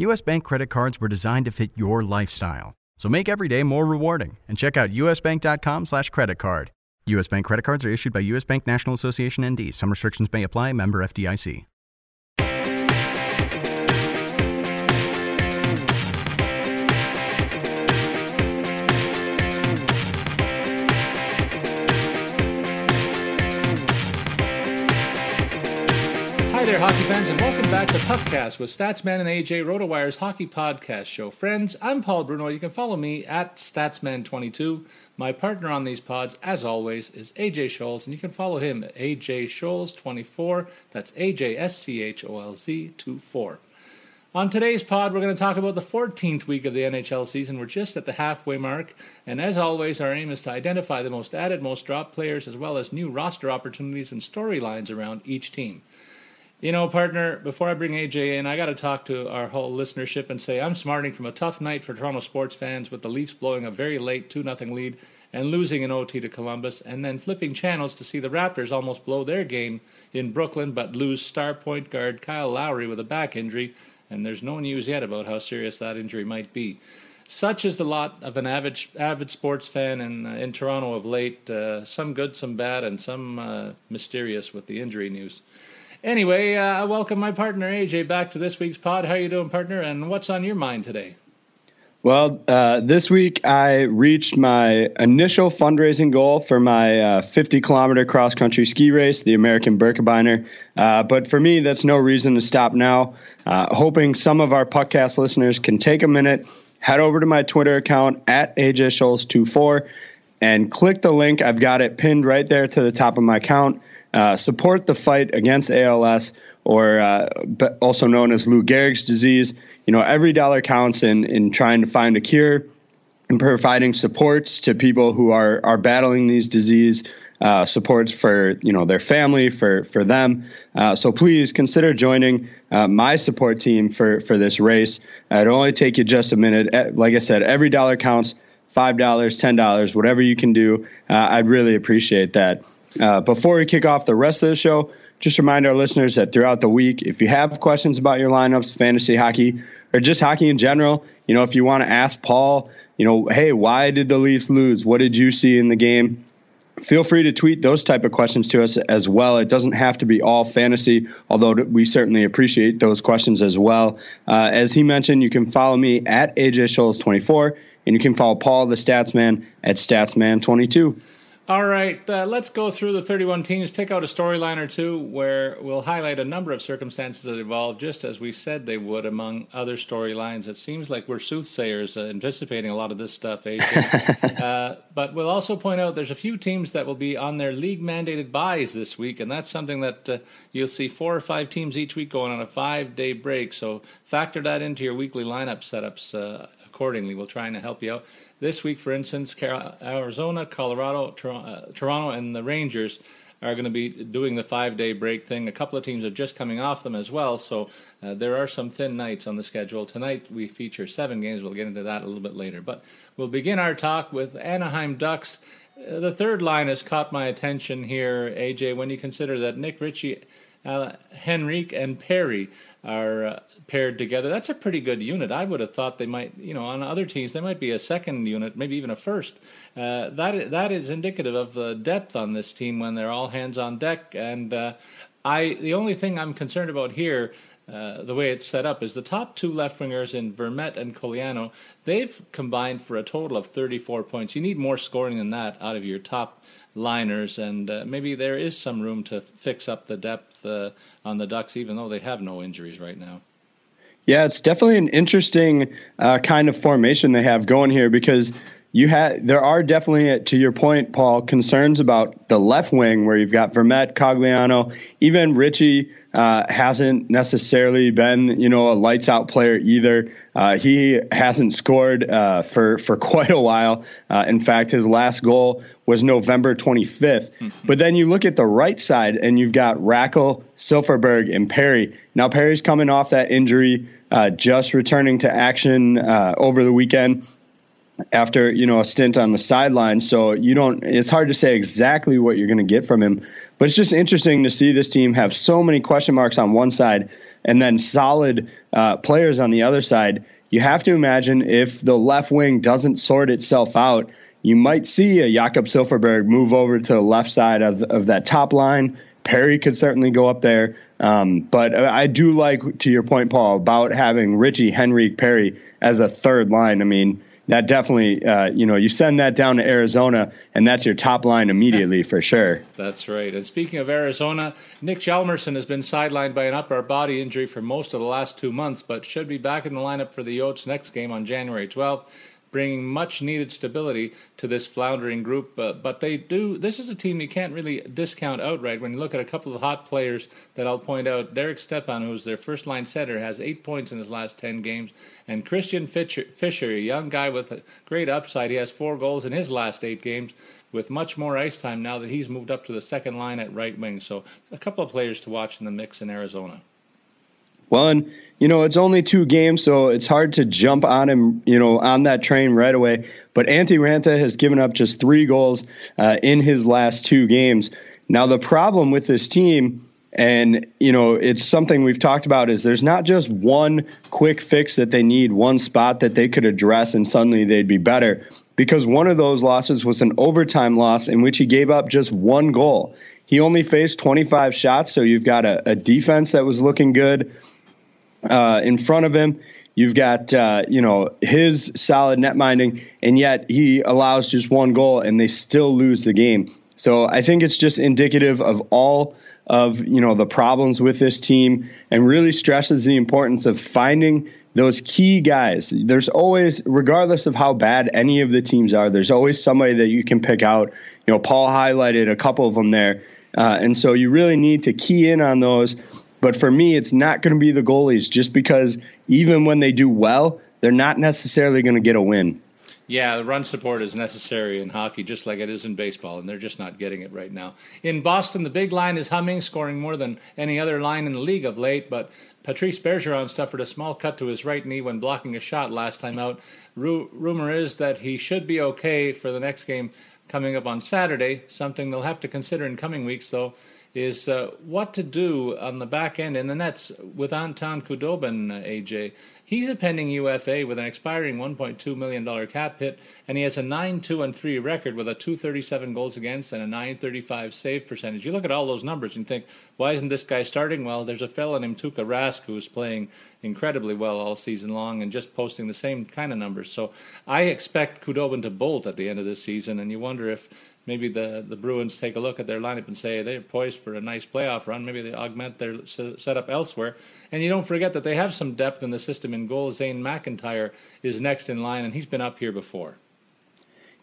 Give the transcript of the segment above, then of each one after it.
US Bank credit cards were designed to fit your lifestyle. So make every day more rewarding and check out usbank.com slash credit card. US Bank credit cards are issued by US Bank National Association ND. Some restrictions may apply. Member FDIC. There, hockey fans, and welcome back to Puckcast with Statsman and AJ RotoWire's hockey podcast show. Friends, I'm Paul Bruno. You can follow me at Statsman22. My partner on these pods, as always, is AJ Scholz, and you can follow him at AJ Scholz24. That's AJ S C H O L Z 24. On today's pod, we're going to talk about the 14th week of the NHL season. We're just at the halfway mark, and as always, our aim is to identify the most added, most dropped players, as well as new roster opportunities and storylines around each team. You know, partner, before I bring AJ in, I got to talk to our whole listenership and say I'm smarting from a tough night for Toronto sports fans with the Leafs blowing a very late 2 0 lead and losing an OT to Columbus, and then flipping channels to see the Raptors almost blow their game in Brooklyn but lose star point guard Kyle Lowry with a back injury, and there's no news yet about how serious that injury might be. Such is the lot of an avid, avid sports fan in, uh, in Toronto of late, uh, some good, some bad, and some uh, mysterious with the injury news. Anyway, uh, I welcome my partner AJ back to this week's pod. How you doing, partner? And what's on your mind today? Well, uh, this week I reached my initial fundraising goal for my uh, 50 kilometer cross country ski race, the American Birkebeiner. Uh, but for me, that's no reason to stop now. Uh, hoping some of our podcast listeners can take a minute, head over to my Twitter account at AJ Scholz24 and click the link. I've got it pinned right there to the top of my account. Uh, support the fight against ALS, or uh, also known as Lou Gehrig's disease. You know, every dollar counts in in trying to find a cure and providing supports to people who are are battling these disease. Uh, supports for you know their family for for them. Uh, so please consider joining uh, my support team for for this race. it'll only take you just a minute. Like I said, every dollar counts. Five dollars, ten dollars, whatever you can do. Uh, I'd really appreciate that. Uh, before we kick off the rest of the show, just remind our listeners that throughout the week, if you have questions about your lineups, fantasy hockey, or just hockey in general, you know, if you want to ask Paul, you know, hey, why did the Leafs lose? What did you see in the game? Feel free to tweet those type of questions to us as well. It doesn't have to be all fantasy, although we certainly appreciate those questions as well. Uh, as he mentioned, you can follow me at AJ Scholz24, and you can follow Paul the Statsman at Statsman22. All right, uh, let's go through the 31 teams, pick out a storyline or two where we'll highlight a number of circumstances that evolved just as we said they would among other storylines. It seems like we're soothsayers uh, anticipating a lot of this stuff, uh, but we'll also point out there's a few teams that will be on their league mandated buys this week, and that's something that uh, you'll see four or five teams each week going on a five day break. So factor that into your weekly lineup setups uh, accordingly. We'll try and help you out. This week, for instance, Arizona, Colorado, uh, Toronto, and the Rangers are going to be doing the five day break thing. A couple of teams are just coming off them as well, so uh, there are some thin nights on the schedule. Tonight we feature seven games. We'll get into that a little bit later. But we'll begin our talk with Anaheim Ducks. Uh, the third line has caught my attention here, AJ, when you consider that Nick Ritchie uh, Henrique and Perry are uh, paired together. That's a pretty good unit. I would have thought they might, you know, on other teams they might be a second unit, maybe even a first. Uh, that that is indicative of the depth on this team when they're all hands on deck. And uh, I, the only thing I'm concerned about here. Uh, the way it's set up is the top two left wingers in Vermette and Cogliano, they've combined for a total of 34 points. You need more scoring than that out of your top liners, and uh, maybe there is some room to fix up the depth uh, on the Ducks, even though they have no injuries right now. Yeah, it's definitely an interesting uh, kind of formation they have going here because you had there are definitely to your point, Paul, concerns about the left wing where you've got Vermette, Cogliano, even Ritchie uh, hasn't necessarily been you know a lights out player either. Uh, he hasn't scored uh, for for quite a while. Uh, in fact, his last goal was November 25th. Mm-hmm. But then you look at the right side and you've got Rakell, Silfverberg, and Perry. Now Perry's coming off that injury, uh, just returning to action uh, over the weekend after you know a stint on the sideline. So you don't. It's hard to say exactly what you're going to get from him, but it's just interesting to see this team have so many question marks on one side and then solid uh, players on the other side. You have to imagine if the left wing doesn't sort itself out, you might see a Jakob Silfverberg move over to the left side of of that top line. Perry could certainly go up there, um, but I do like to your point, Paul, about having Ritchie, Henrique, Perry as a third line. I mean that definitely, uh, you know, you send that down to Arizona, and that's your top line immediately for sure. That's right. And speaking of Arizona, Nick Hjalmarsson has been sidelined by an upper body injury for most of the last two months, but should be back in the lineup for the Yotes next game on January 12th bringing much needed stability to this floundering group. Uh, but they do. This is a team you can't really discount outright. When you look at a couple of hot players that I'll point out, Derek Stepan, who's their first line setter, has eight points in his last ten games, and Christian Fischer, Fischer, a young guy with a great upside, he has four goals in his last eight games. With much more ice time now that he's moved up to the second line at right wing. So, a couple of players to watch in the mix in Arizona. Well, and you know it's only two games, so it's hard to jump on him, you know, on that train right away. But Antti Raanta has given up just three goals uh, in his last two games. Now the problem with this team, and you know, it's something we've talked about, is there's not just one quick fix that they need, one spot that they could address, and suddenly they'd be better. Because one of those losses was an overtime loss in which he gave up just one goal. He only faced 25 shots, so you've got a, a defense that was looking good uh, in front of him. You've got uh, you know his solid net minding, and yet he allows just one goal, and they still lose the game. So I think it's just indicative of all of you know the problems with this team, and really stresses the importance of finding those key guys. There's always, regardless of how bad any of the teams are, there's always somebody that you can pick out. You know, Paul highlighted a couple of them there, uh, and so you really need to key in on those but for me, it's not going to be the goalies just because even when they do well, they're not necessarily going to get a win. Yeah, the run support is necessary in hockey, just like it is in baseball, and they're just not getting it right now. In Boston, the big line is humming, scoring more than any other line in the league of late. But Patrice Bergeron suffered a small cut to his right knee when blocking a shot last time out. Ru- rumor is that he should be okay for the next game coming up on Saturday, something they'll have to consider in coming weeks, though is uh, what to do on the back end in the nets with Anton Khudobin, uh, AJ. He's a pending UFA with an expiring $1.2 million cap hit, and he has a 9 2 and 3 record with a 237 goals against and a 935 save percentage. You look at all those numbers and think, why isn't this guy starting? Well, there's a fellow named Tuukka Rask who's playing incredibly well all season long and just posting the same kind of numbers. So I expect Khudobin to bolt at the end of this season, and you wonder if maybe the, the Bruins take a look at their lineup and say they're poised for a nice playoff run. Maybe they augment their setup elsewhere. And you don't forget that they have some depth in the system in goal. Zane McIntyre is next in line, and he's been up here before.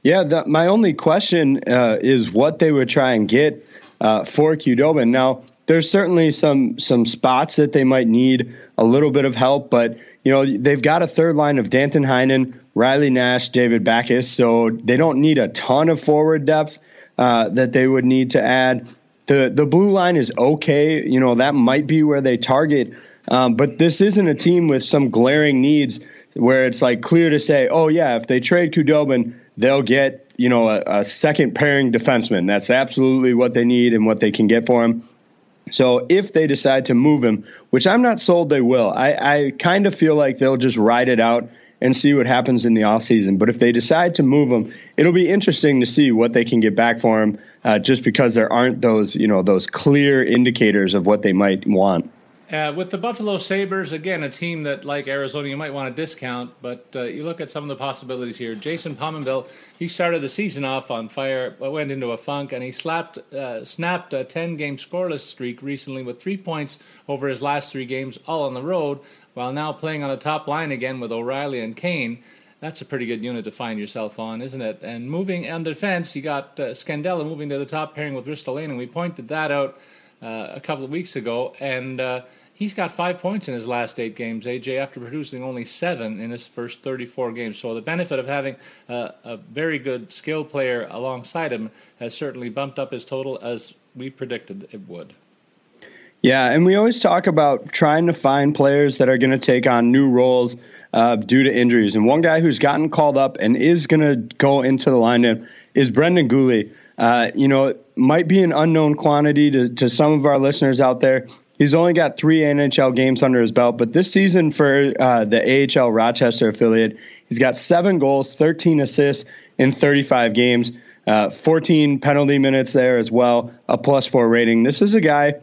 Yeah, the, my only question uh, is what they would try and get uh, for Khudobin. Now, there's certainly some some spots that they might need a little bit of help, but you know they've got a third line of Danton Heinen, Riley Nash, David Backes, so they don't need a ton of forward depth uh, that they would need to add. The the blue line is okay. You know that might be where they target, um, but this isn't a team with some glaring needs where it's like clear to say, oh yeah, if they trade Khudobin, they'll get you know a, a second pairing defenseman. That's absolutely what they need and what they can get for him. So if they decide to move him, which I'm not sold they will, I, I kind of feel like they'll just ride it out and see what happens in the offseason. But if they decide to move him, it'll be interesting to see what they can get back for him, uh, just because there aren't those, you know, those clear indicators of what they might want. Uh, with the Buffalo Sabres, again, a team that, like Arizona, you might want to discount, but uh, you look at some of the possibilities here. Jason Pominville, he started the season off on fire, went into a funk, and he slapped, uh, snapped a 10 game scoreless streak recently with three points over his last three games, all on the road, while now playing on the top line again with O'Reilly and Kane. That's a pretty good unit to find yourself on, isn't it? And moving on defense, you got uh, Scandella moving to the top pairing with Ristolainen, and we pointed that out uh, a couple of weeks ago, and uh, he's got five points in his last eight games, AJ, after producing only seven in his first 34 games. So the benefit of having uh, a very good skill player alongside him has certainly bumped up his total as we predicted it would. Yeah, and we always talk about trying to find players that are going to take on new roles uh, due to injuries. And one guy who's gotten called up and is going to go into the lineup is Brendan Guhle. Uh, you know, might be an unknown quantity to, to some of our listeners out there. He's only got three NHL games under his belt, but this season for uh, the AHL Rochester affiliate, he's got seven goals, 13 assists in 35 games, uh, 14 penalty minutes there as well, a plus four rating. This is a guy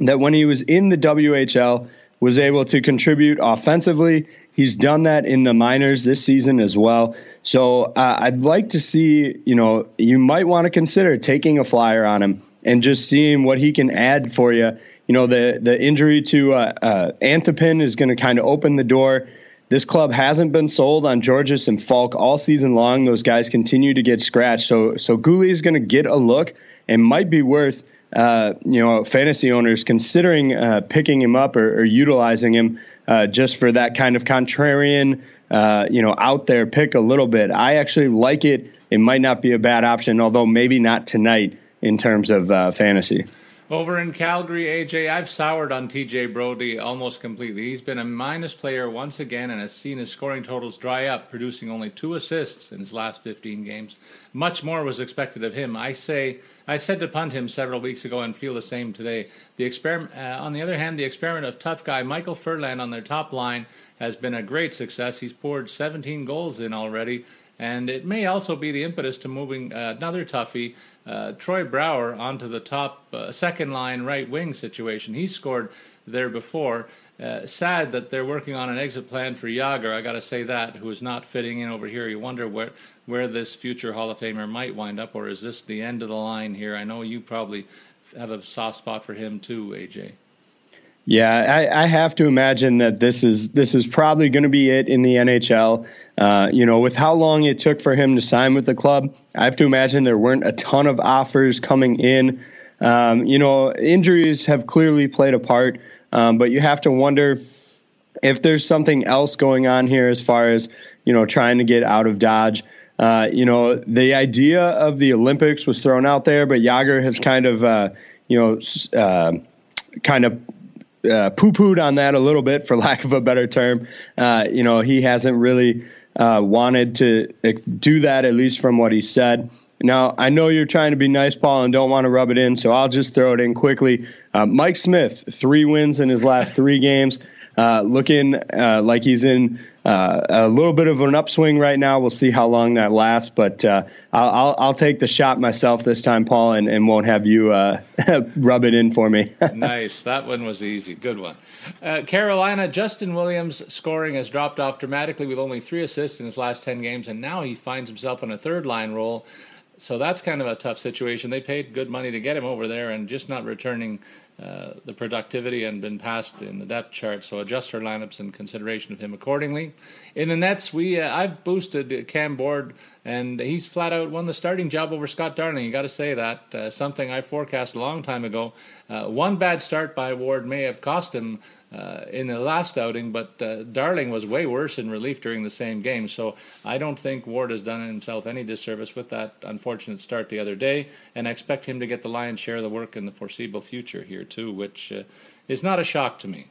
that when he was in the WHL was able to contribute offensively. He's done that in the minors this season as well. So uh, I'd like to see, you know, you might want to consider taking a flyer on him and just seeing what he can add for you. You know, the the injury to uh, uh, Antipin is going to kind of open the door. This club hasn't been sold on Georges and Falk all season long. Those guys continue to get scratched. So so Guhle is going to get a look and might be worth uh, you know, fantasy owners considering uh, picking him up or, or utilizing him uh, just for that kind of contrarian, uh, you know, out there pick a little bit. I actually like it. It might not be a bad option, although maybe not tonight in terms of uh, fantasy. Over in Calgary, AJ, I've soured on TJ Brodie almost completely. He's been a minus player once again and has seen his scoring totals dry up, producing only two assists in his last 15 games. Much more was expected of him. I say, I said to punt him several weeks ago and feel the same today. The experiment, uh, on the other hand, the experiment of tough guy Michael Ferland on their top line has been a great success. He's poured 17 goals in already, and it may also be the impetus to moving uh, another toughie, uh, Troy Brouwer onto the top uh, second line right wing situation. He scored there before. Uh, sad that they're working on an exit plan for Jagr. I got to say that, who is not fitting in over here. You wonder where where this future Hall of Famer might wind up, or is this the end of the line here? I know you probably have a soft spot for him too, AJ. Yeah, I, I, have to imagine that this is this is probably going to be it in the NHL. Uh, you know, with how long it took for him to sign with the club, I have to imagine there weren't a ton of offers coming in. Um, you know, injuries have clearly played a part, um, but you have to wonder if there's something else going on here as far as you know trying to get out of Dodge. Uh, you know, the idea of the Olympics was thrown out there, but Jagr has kind of, uh, you know, uh, kind of uh, poo pooed on that a little bit, for lack of a better term. Uh, you know, he hasn't really uh, wanted to uh, do that, at least from what he said. Now, I know you're trying to be nice, Paul, and don't want to rub it in, so I'll just throw it in quickly. Uh, Mike Smith, three wins in his last three games uh, looking like he's in uh, a little bit of an upswing right now. We'll see how long that lasts, but uh, I'll, I'll, I'll, take the shot myself this time, Paul, and, and won't have you uh, rub it in for me. nice. That one was easy. Good one. Uh, Carolina, Justin Williams' scoring has dropped off dramatically with only three assists in his last 10 games, and now he finds himself in a third line role. So that's kind of a tough situation. They paid good money to get him over there and just not returning uh, the productivity and been passed in the depth chart. So adjust our lineups in consideration of him accordingly. In the Nets, we uh, I've boosted Cam Ward, and he's flat out won the starting job over Scott Darling. You got to say that uh, something I forecast a long time ago. Uh, one bad start by Ward may have cost him uh, in the last outing, but uh, Darling was way worse in relief during the same game. So I don't think Ward has done himself any disservice with that unfortunate start the other day, and I expect him to get the lion's share of the work in the foreseeable future here too, which uh, is not a shock to me.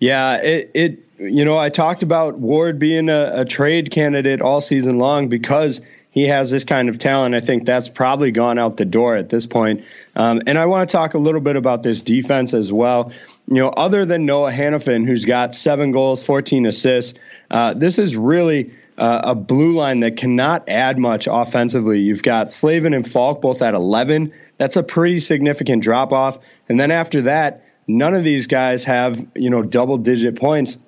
Yeah, it, it you know I talked about Ward being a, a trade candidate all season long because he has this kind of talent. I think that's probably gone out the door at this point. Um, and I want to talk a little bit about this defense as well. You know, other than Noah Hanifin, who's got seven goals, 14 assists, uh, this is really uh, a blue line that cannot add much offensively. You've got Slavin and Falk both at 11. That's a pretty significant drop off. And then after that, none of these guys have, you know, double digit points.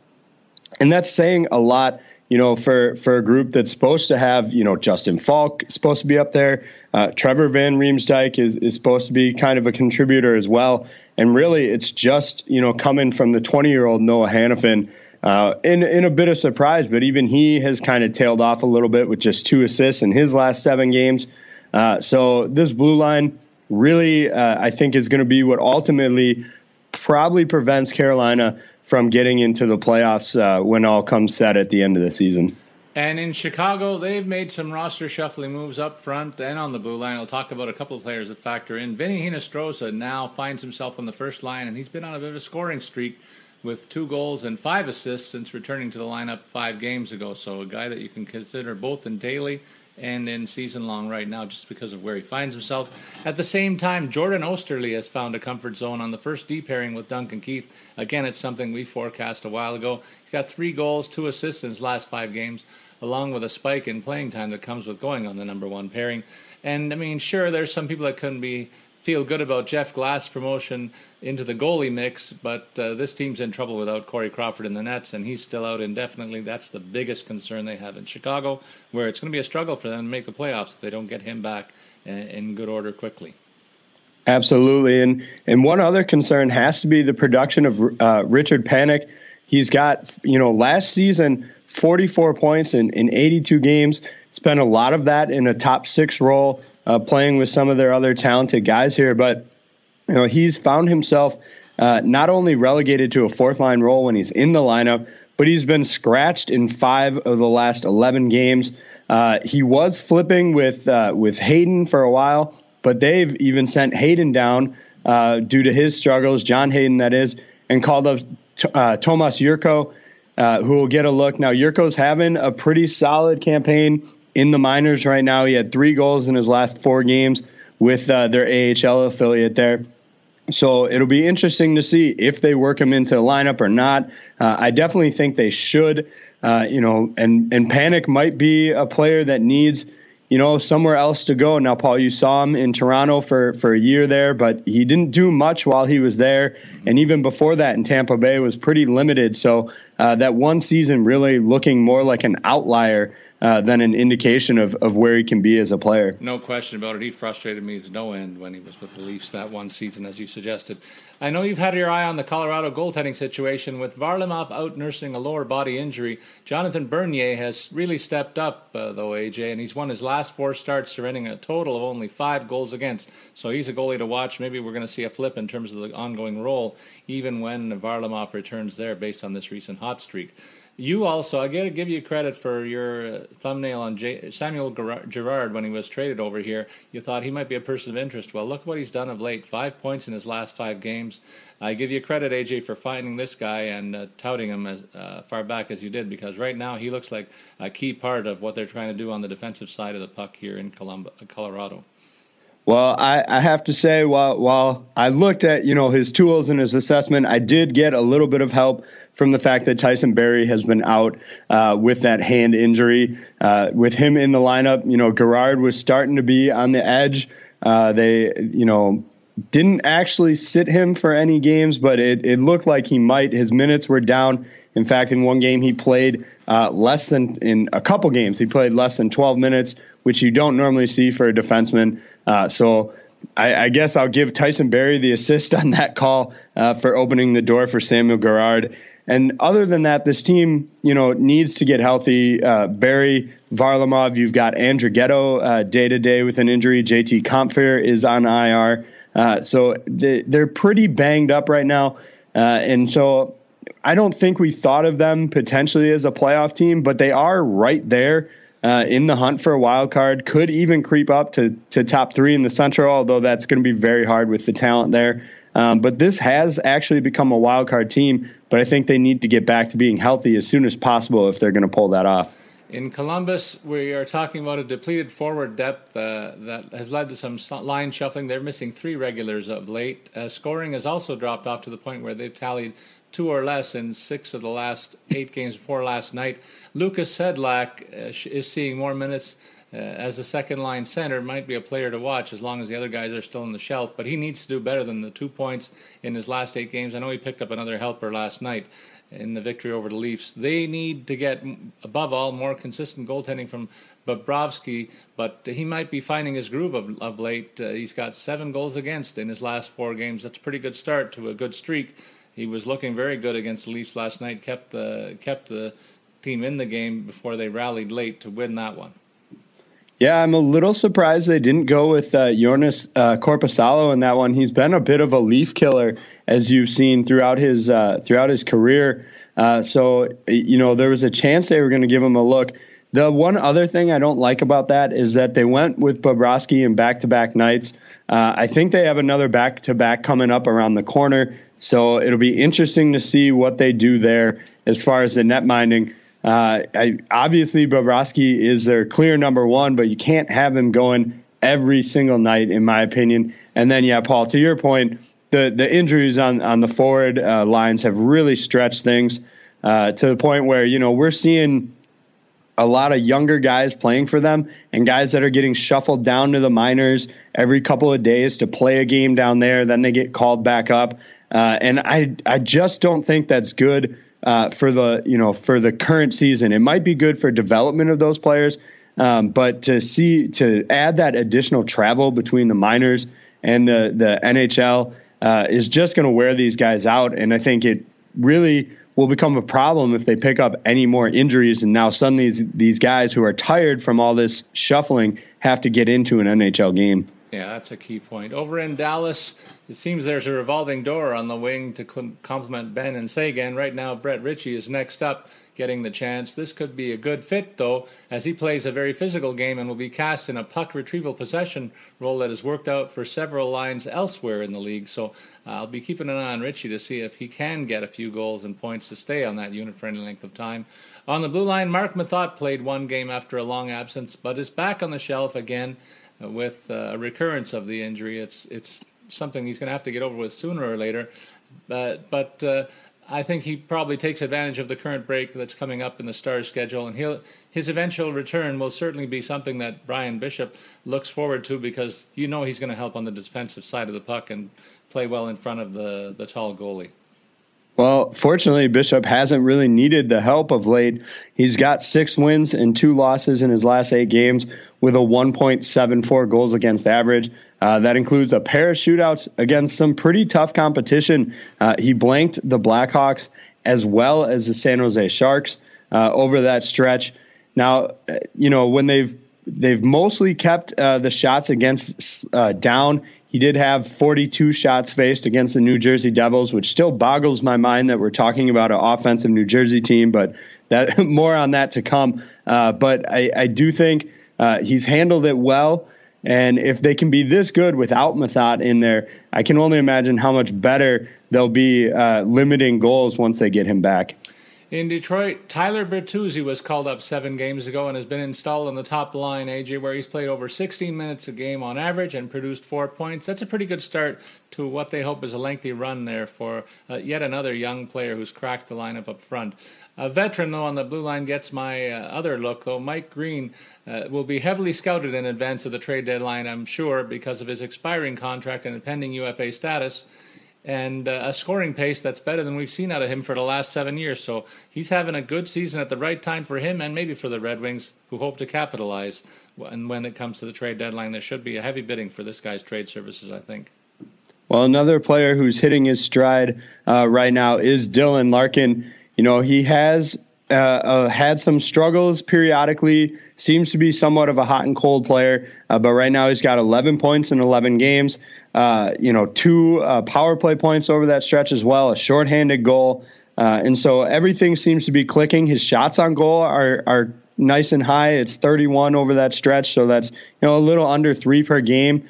And that's saying a lot, you know, for, for a group that's supposed to have, you know, Justin Falk supposed to be up there. Uh, Trevor Van Riemsdyk is, is supposed to be kind of a contributor as well. And really, it's just, you know, coming from the 20 year old Noah Hanifin. Uh, in in a bit of surprise, but even he has kind of tailed off a little bit with just two assists in his last seven games. Uh, so this blue line really, uh, I think, is going to be what ultimately probably prevents Carolina from getting into the playoffs uh, when all comes set at the end of the season. And in Chicago, they've made some roster shuffling moves up front and on the blue line. I'll talk about a couple of players that factor in. Vinny Hinostroza now finds himself on the first line, and he's been on a bit of a scoring streak with two goals and five assists since returning to the lineup five games ago. So a guy that you can consider both in daily and in season long right now just because of where he finds himself. At the same time, Jordan Oesterle has found a comfort zone on the first D pairing with Duncan Keith. Again, it's something we forecast a while ago. He's got three goals, two assists in his last five games, along with a spike in playing time that comes with going on the number one pairing. And I mean, sure, there's some people that couldn't be feel good about Jeff Glass promotion into the goalie mix, but uh, this team's in trouble without Corey Crawford in the nets, and he's still out indefinitely. That's the biggest concern they have in Chicago, where it's going to be a struggle for them to make the playoffs if they don't get him back in, in good order quickly. Absolutely, and and one other concern has to be the production of uh, Richard Panik. He's got you know last season 44 points in, in 82 games. Spent a lot of that in a top six role uh, playing with some of their other talented guys here. But you know, he's found himself uh, not only relegated to a fourth line role when he's in the lineup, but he's been scratched in five of the last 11 games. Uh, he was flipping with uh, with Hayden for a while, but they've even sent Hayden down uh, due to his struggles, John Hayden, that is, and called up uh, Tomas Jurco, who will get a look. Now, Jurco's having a pretty solid campaign in the minors right now. He had three goals in his last four games with uh, their AHL affiliate there. So it'll be interesting to see if they work him into a lineup or not. Uh, I definitely think they should. Uh, you know, and and Panik might be a player that needs you know somewhere else to go. Now, Paul, you saw him in Toronto for for a year there, but he didn't do much while he was there, and even before that in Tampa Bay was pretty limited. So uh, that one season really looking more like an outlier uh, than an indication of, of where he can be as a player. No question about it. He frustrated me to no end when he was with the Leafs that one season, as you suggested. I know you've had your eye on the Colorado goaltending situation with Varlamov out nursing a lower body injury. Jonathan Bernier has really stepped up, uh, though, AJ, and he's won his last four starts, surrendering a total of only five goals against. So he's a goalie to watch. Maybe we're going to see a flip in terms of the ongoing role, even when Varlamov returns there based on this recent hot streak. You also, I got to give you credit for your thumbnail on J- Samuel Girard when he was traded over here. You thought he might be a person of interest. Well, look what he's done of late. Five points in his last five games. I give you credit, AJ, for finding this guy and uh, touting him as uh, far back as you did, because right now he looks like a key part of what they're trying to do on the defensive side of the puck here in Colorado. Well, I, I, have to say, while while I looked at you know his tools and his assessment, I did get a little bit of help from the fact that Tyson Barrie has been out uh, with that hand injury. Uh, with him in the lineup, you know Girard was starting to be on the edge. Uh, they you know didn't actually sit him for any games, but it, it looked like he might. His minutes were down. In fact, in one game he played uh, less than in a couple games he played less than 12 minutes, which you don't normally see for a defenseman. Uh, so I, I, guess I'll give Tyson Barrie the assist on that call uh, for opening the door for Samuel Girard. And other than that, this team, you know, needs to get healthy. Uh, Barrie, Varlamov, you've got Andrighetto day to day with an injury. JT Compher is on IR. Uh, so they, they're pretty banged up right now. Uh, and so I don't think we thought of them potentially as a playoff team, but they are right there uh, in the hunt for a wild card. Could even creep up to to top three in the Central, although that's going to be very hard with the talent there. Um, but this has actually become a wild card team. But I think they need to get back to being healthy as soon as possible if they're going to pull that off. In Columbus, we are talking about a depleted forward depth uh, that has led to some line shuffling. They're missing three regulars of late. Uh, scoring has also dropped off to the point where they've tallied two or less in six of the last eight games before last night. Lukas Sedlak uh, is seeing more minutes uh, as a second line center. Might be a player to watch as long as the other guys are still on the shelf, but he needs to do better than the two points in his last eight games. I know he picked up another helper last night in the victory over the Leafs. They need to get, above all, more consistent goaltending from Bobrovsky, but he might be finding his groove of, of late. Uh, he's got seven goals against in his last four games. That's a pretty good start to a good streak. He was looking very good against the Leafs last night. kept the kept the team in the game before they rallied late to win that one. Yeah, I'm a little surprised they didn't go with uh, Joonas uh, Korpisalo in that one. He's been a bit of a leaf killer, as you've seen throughout his uh, throughout his career. Uh, so you know there was a chance they were going to give him a look. The one other thing I don't like about that is that they went with Bobrovsky in back to back nights. Uh, I think they have another back to back coming up around the corner, so it'll be interesting to see what they do there as far as the net minding. Uh, I, obviously, Bobrovsky is their clear number one, but you can't have him going every single night, in my opinion. And then, yeah, Paul, to your point, the the injuries on on the forward uh, lines have really stretched things uh, to the point where you know we're seeing a lot of younger guys playing for them and guys that are getting shuffled down to the minors every couple of days to play a game down there. Then they get called back up, uh, and I I just don't think that's good uh, for the you know for the current season. It might be good for development of those players, um, but to see to add that additional travel between the minors and the the NHL uh, is just going to wear these guys out, and I think it really will become a problem if they pick up any more injuries and now suddenly these, these guys who are tired from all this shuffling have to get into an NHL game. Yeah, that's a key point. Over in Dallas, it seems there's a revolving door on the wing to complement Benn and Seguin. Right now, Brett Ritchie is next up getting the chance. This could be a good fit, though, as he plays a very physical game and will be cast in a puck retrieval possession role that has worked out for several lines elsewhere in the league. So uh, I'll be keeping an eye on Ritchie to see if he can get a few goals and points to stay on that unit for any length of time. On the blue line, Mark Methot played one game after a long absence, but is back on the shelf again with uh, a recurrence of the injury. It's it's something he's going to have to get over with sooner or later. But but uh, I think he probably takes advantage of the current break that's coming up in the Stars schedule, and he'll his eventual return will certainly be something that Brian Bishop looks forward to because you know he's going to help on the defensive side of the puck and play well in front of the the tall goalie. Well, fortunately, Bishop hasn't really needed the help of late. He's got six wins and two losses in his last eight games with a 1.74 goals against average. Uh, that includes a pair of shootouts against some pretty tough competition. Uh, he blanked the Blackhawks as well as the San Jose Sharks uh, over that stretch. Now, uh, you know, when they've they've mostly kept uh, the shots against uh, down. He did have 42 shots faced against the New Jersey Devils, which still boggles my mind that we're talking about an offensive New Jersey team, but that more on that to come. Uh, but I, I, do think uh, he's handled it well. And if they can be this good without Methot in there, I can only imagine how much better they'll be uh, limiting goals once they get him back. In Detroit, Tyler Bertuzzi was called up seven games ago and has been installed on the top line, AJ, where he's played over 16 minutes a game on average and produced four points. That's a pretty good start to what they hope is a lengthy run there for uh, yet another young player who's cracked the lineup up front. A veteran, though, on the blue line gets my uh, other look, though. Mike Green uh, will be heavily scouted in advance of the trade deadline, I'm sure, because of his expiring contract and impending UFA status and uh, a scoring pace that's better than we've seen out of him for the last seven years. So he's having a good season at the right time for him and maybe for the Red Wings, who hope to capitalize. And when it comes to the trade deadline, there should be a heavy bidding for this guy's trade services, I think. Well, another player who's hitting his stride uh, right now is Dylan Larkin. You know, he has uh, uh, had some struggles periodically. Seems to be somewhat of a hot and cold player, uh, but right now he's got 11 points in 11 games. Uh, you know, two uh, power play points over that stretch as well, a shorthanded goal, uh, and so everything seems to be clicking. His shots on goal are are nice and high. It's 31 over that stretch, so that's you know a little under three per game.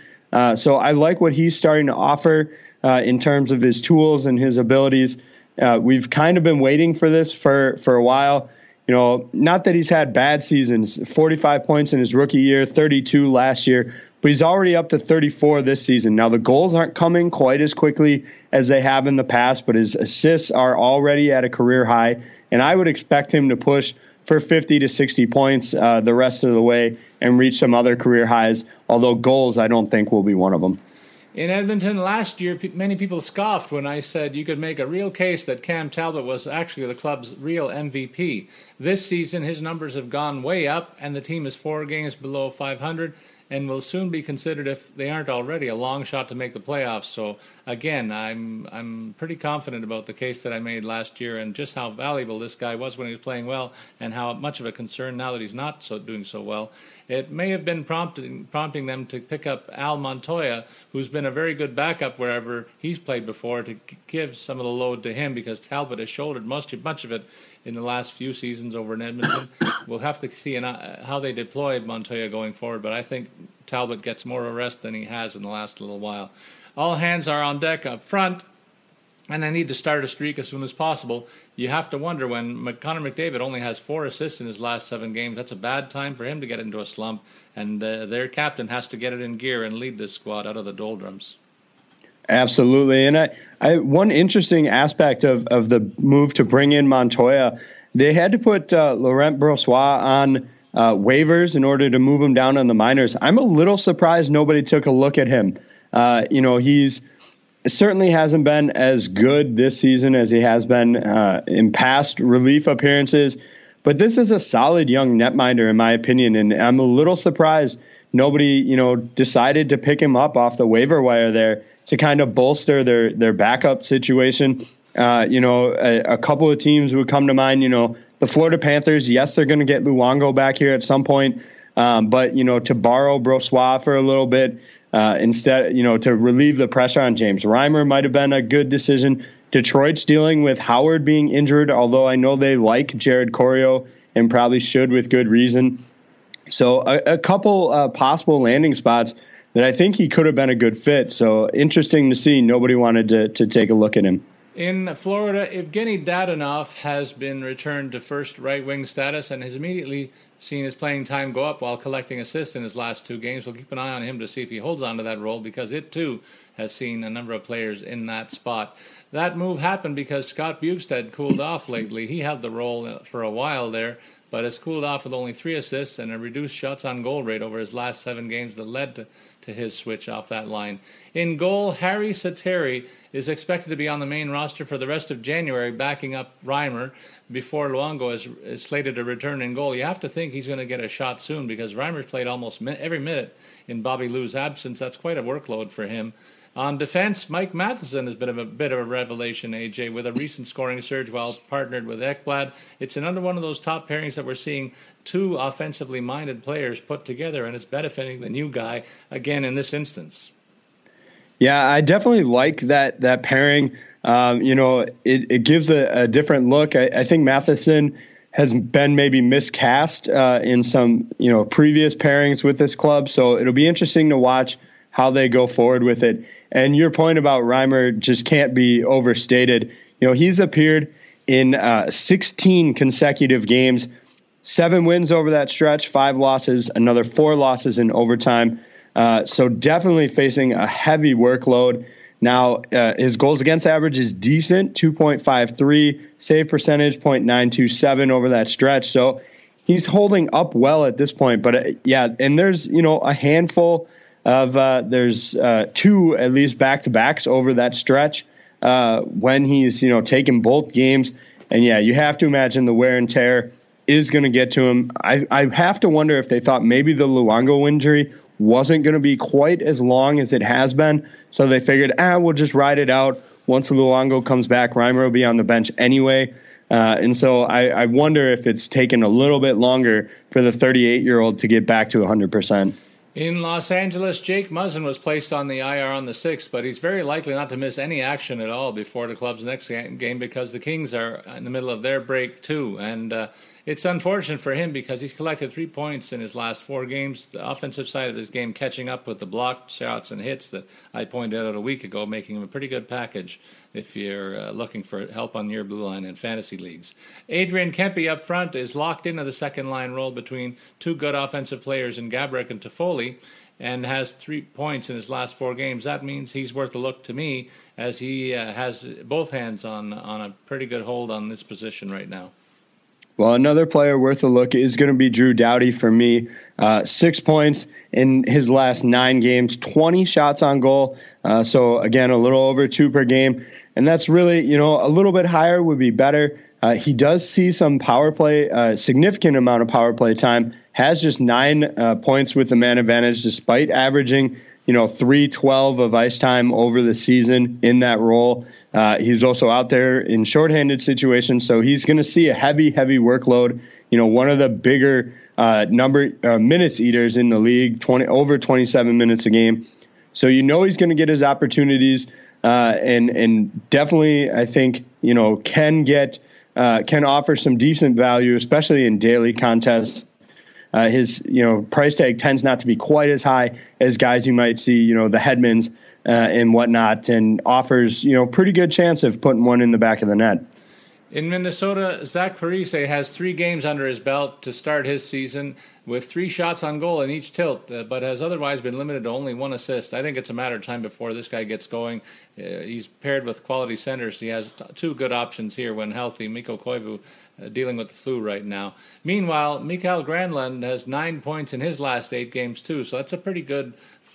so I like what he's starting to offer in terms of his tools and his abilities. Uh, we've kind of been waiting for this for, for a while. You know, not that he's had bad seasons, 45 points in his rookie year, 32 last year, but he's already up to 34 this season. Now, the goals aren't coming quite as quickly as they have in the past, but his assists are already at a career high, and I would expect him to push for 50 to 60 points uh, the rest of the way and reach some other career highs, although goals I don't think will be one of them. In Edmonton last year, many people scoffed when I said you could make a real case that Cam Talbot was actually the club's real MVP. This season, his numbers have gone way up, and the team is four games below 500 and will soon be considered, if they aren't already, a long shot to make the playoffs. So again, I'm I'm pretty confident about the case that I made last year and just how valuable this guy was when he was playing well, and how much of a concern now that he's not so doing so well. It may have been prompting prompting them to pick up Al Montoya, who's been a very good backup wherever he's played before, to give some of the load to him because Talbot has shouldered much much of it in the last few seasons over in Edmonton. we'll have to see uh, how they deploy Montoya going forward, but I think Talbot gets more rest than he has in the last little while. All hands are on deck up front, and they need to start a streak as soon as possible. You have to wonder when Connor McDavid only has four assists in his last seven games, that's a bad time for him to get into a slump, and uh, their captain has to get it in gear and lead this squad out of the doldrums. Absolutely, and I, I, one interesting aspect of of the move to bring in Montoya, they had to put uh, Laurent Brossoit on uh, waivers in order to move him down on the minors. I'm a little surprised nobody took a look at him. Uh, you know, he's certainly hasn't been as good this season as he has been uh, in past relief appearances, but this is a solid young netminder in my opinion, and I'm a little surprised nobody you know decided to pick him up off the waiver wire there to kind of bolster their their backup situation. Uh, you know, a, a, couple of teams would come to mind. You know, the Florida Panthers. Yes, they're going to get Luongo back here at some point, um, but you know, to borrow Brossoit for a little bit uh, instead, you know, to relieve the pressure on James Reimer might have been a good decision. Detroit's dealing with Howard being injured, although I know they like Jared Coreau and probably should with good reason. So a, a couple uh, possible landing spots that I think he could have been a good fit. So interesting to see. Nobody wanted to, to take a look at him. In Florida, Evgeny Dadonov has been returned to first right wing status and has immediately seen his playing time go up while collecting assists in his last two games. We'll keep an eye on him to see if he holds on to that role because it too has seen a number of players in that spot. That move happened because Scott Bjugstad cooled off lately. He had the role uh, for a while there, but has cooled off with only three assists and a reduced shots on goal rate over his last seven games that led to, to his switch off that line. In goal, Harri Sateri is expected to be on the main roster for the rest of January, backing up Reimer before Luongo is, is slated to return in goal. You have to think he's going to get a shot soon because Reimer's played almost every minute in Bobby Lou's absence. That's quite a workload for him. On defense, Mike Matheson has been a bit of a revelation, AJ, with a recent scoring surge while partnered with Ekblad. It's another one of those top pairings that we're seeing two offensively minded players put together, and it's benefiting the new guy again in this instance. Yeah, I definitely like that that pairing. Um, you know, it, it gives a, a different look. I, I, think Matheson has been maybe miscast uh, in some you know previous pairings with this club, so it'll be interesting to watch how they go forward with it. And your point about Reimer just can't be overstated. You know, he's appeared in uh, 16 consecutive games, seven wins over that stretch, five losses, another four losses in overtime. Uh, so definitely facing a heavy workload. Now, uh, his goals against average is decent 2.53, save percentage 0.927 over that stretch. So he's holding up well at this point. But uh, yeah, and there's, you know, a handful of uh, there's uh, two at least back to backs over that stretch uh, when he's you know taking both games. And yeah, you have to imagine the wear and tear is going to get to him. I, I have to wonder if they thought maybe the Luongo injury wasn't going to be quite as long as it has been, so they figured, ah, we'll just ride it out. Once Luongo comes back, Reimer will be on the bench anyway. Uh, and so I, I, wonder if it's taken a little bit longer for the 38 year old to get back to 100%. In Los Angeles, Jake Muzzin was placed on the IR on the 6th, but he's very likely not to miss any action at all before the club's next game because the Kings are in the middle of their break, too. And uh, it's unfortunate for him because he's collected three points in his last four games. The offensive side of his game catching up with the blocked shots and hits that I pointed out a week ago, making him a pretty good package if you're uh, looking for help on your blue line in fantasy leagues. Adrian Kempe up front is locked into the second line role between two good offensive players in Gaborik and Toffoli. and has three points in his last four games, that means he's worth a look to me as he uh, has both hands on on a pretty good hold on this position right now. Well, another player worth a look is going to be Drew Doughty for me. Uh, six points in his last nine games, 20 shots on goal. Uh, so, again, a little over two per game. And that's really, you know, a little bit higher would be better. Uh, he does see some power play, uh, significant amount of power play time. Has just nine uh, points with the man advantage, despite averaging you know, 312 of ice time over the season in that role. Uh, he's also out there in shorthanded situations, so he's going to see a heavy, heavy workload. You know, one of the bigger uh, number uh, minutes eaters in the league, 20 over 27 minutes a game. So you know he's going to get his opportunities, uh, and and definitely I think you know can get uh, can offer some decent value, especially in daily contests. Uh, his you know price tag tends not to be quite as high as guys you might see you know the Hedmans uh, and whatnot, and offers you know pretty good chance of putting one in the back of the net. In Minnesota, Zach Parise has three games under his belt to start his season with three shots on goal in each tilt, uh, but has otherwise been limited to only one assist. I think it's a matter of time before this guy gets going. Uh, he's paired with quality centers. He has t- two good options here when healthy. Mikko Koivu uh, dealing with the flu right now. Meanwhile, Mikael Granlund has nine points in his last eight games too, so that's a pretty good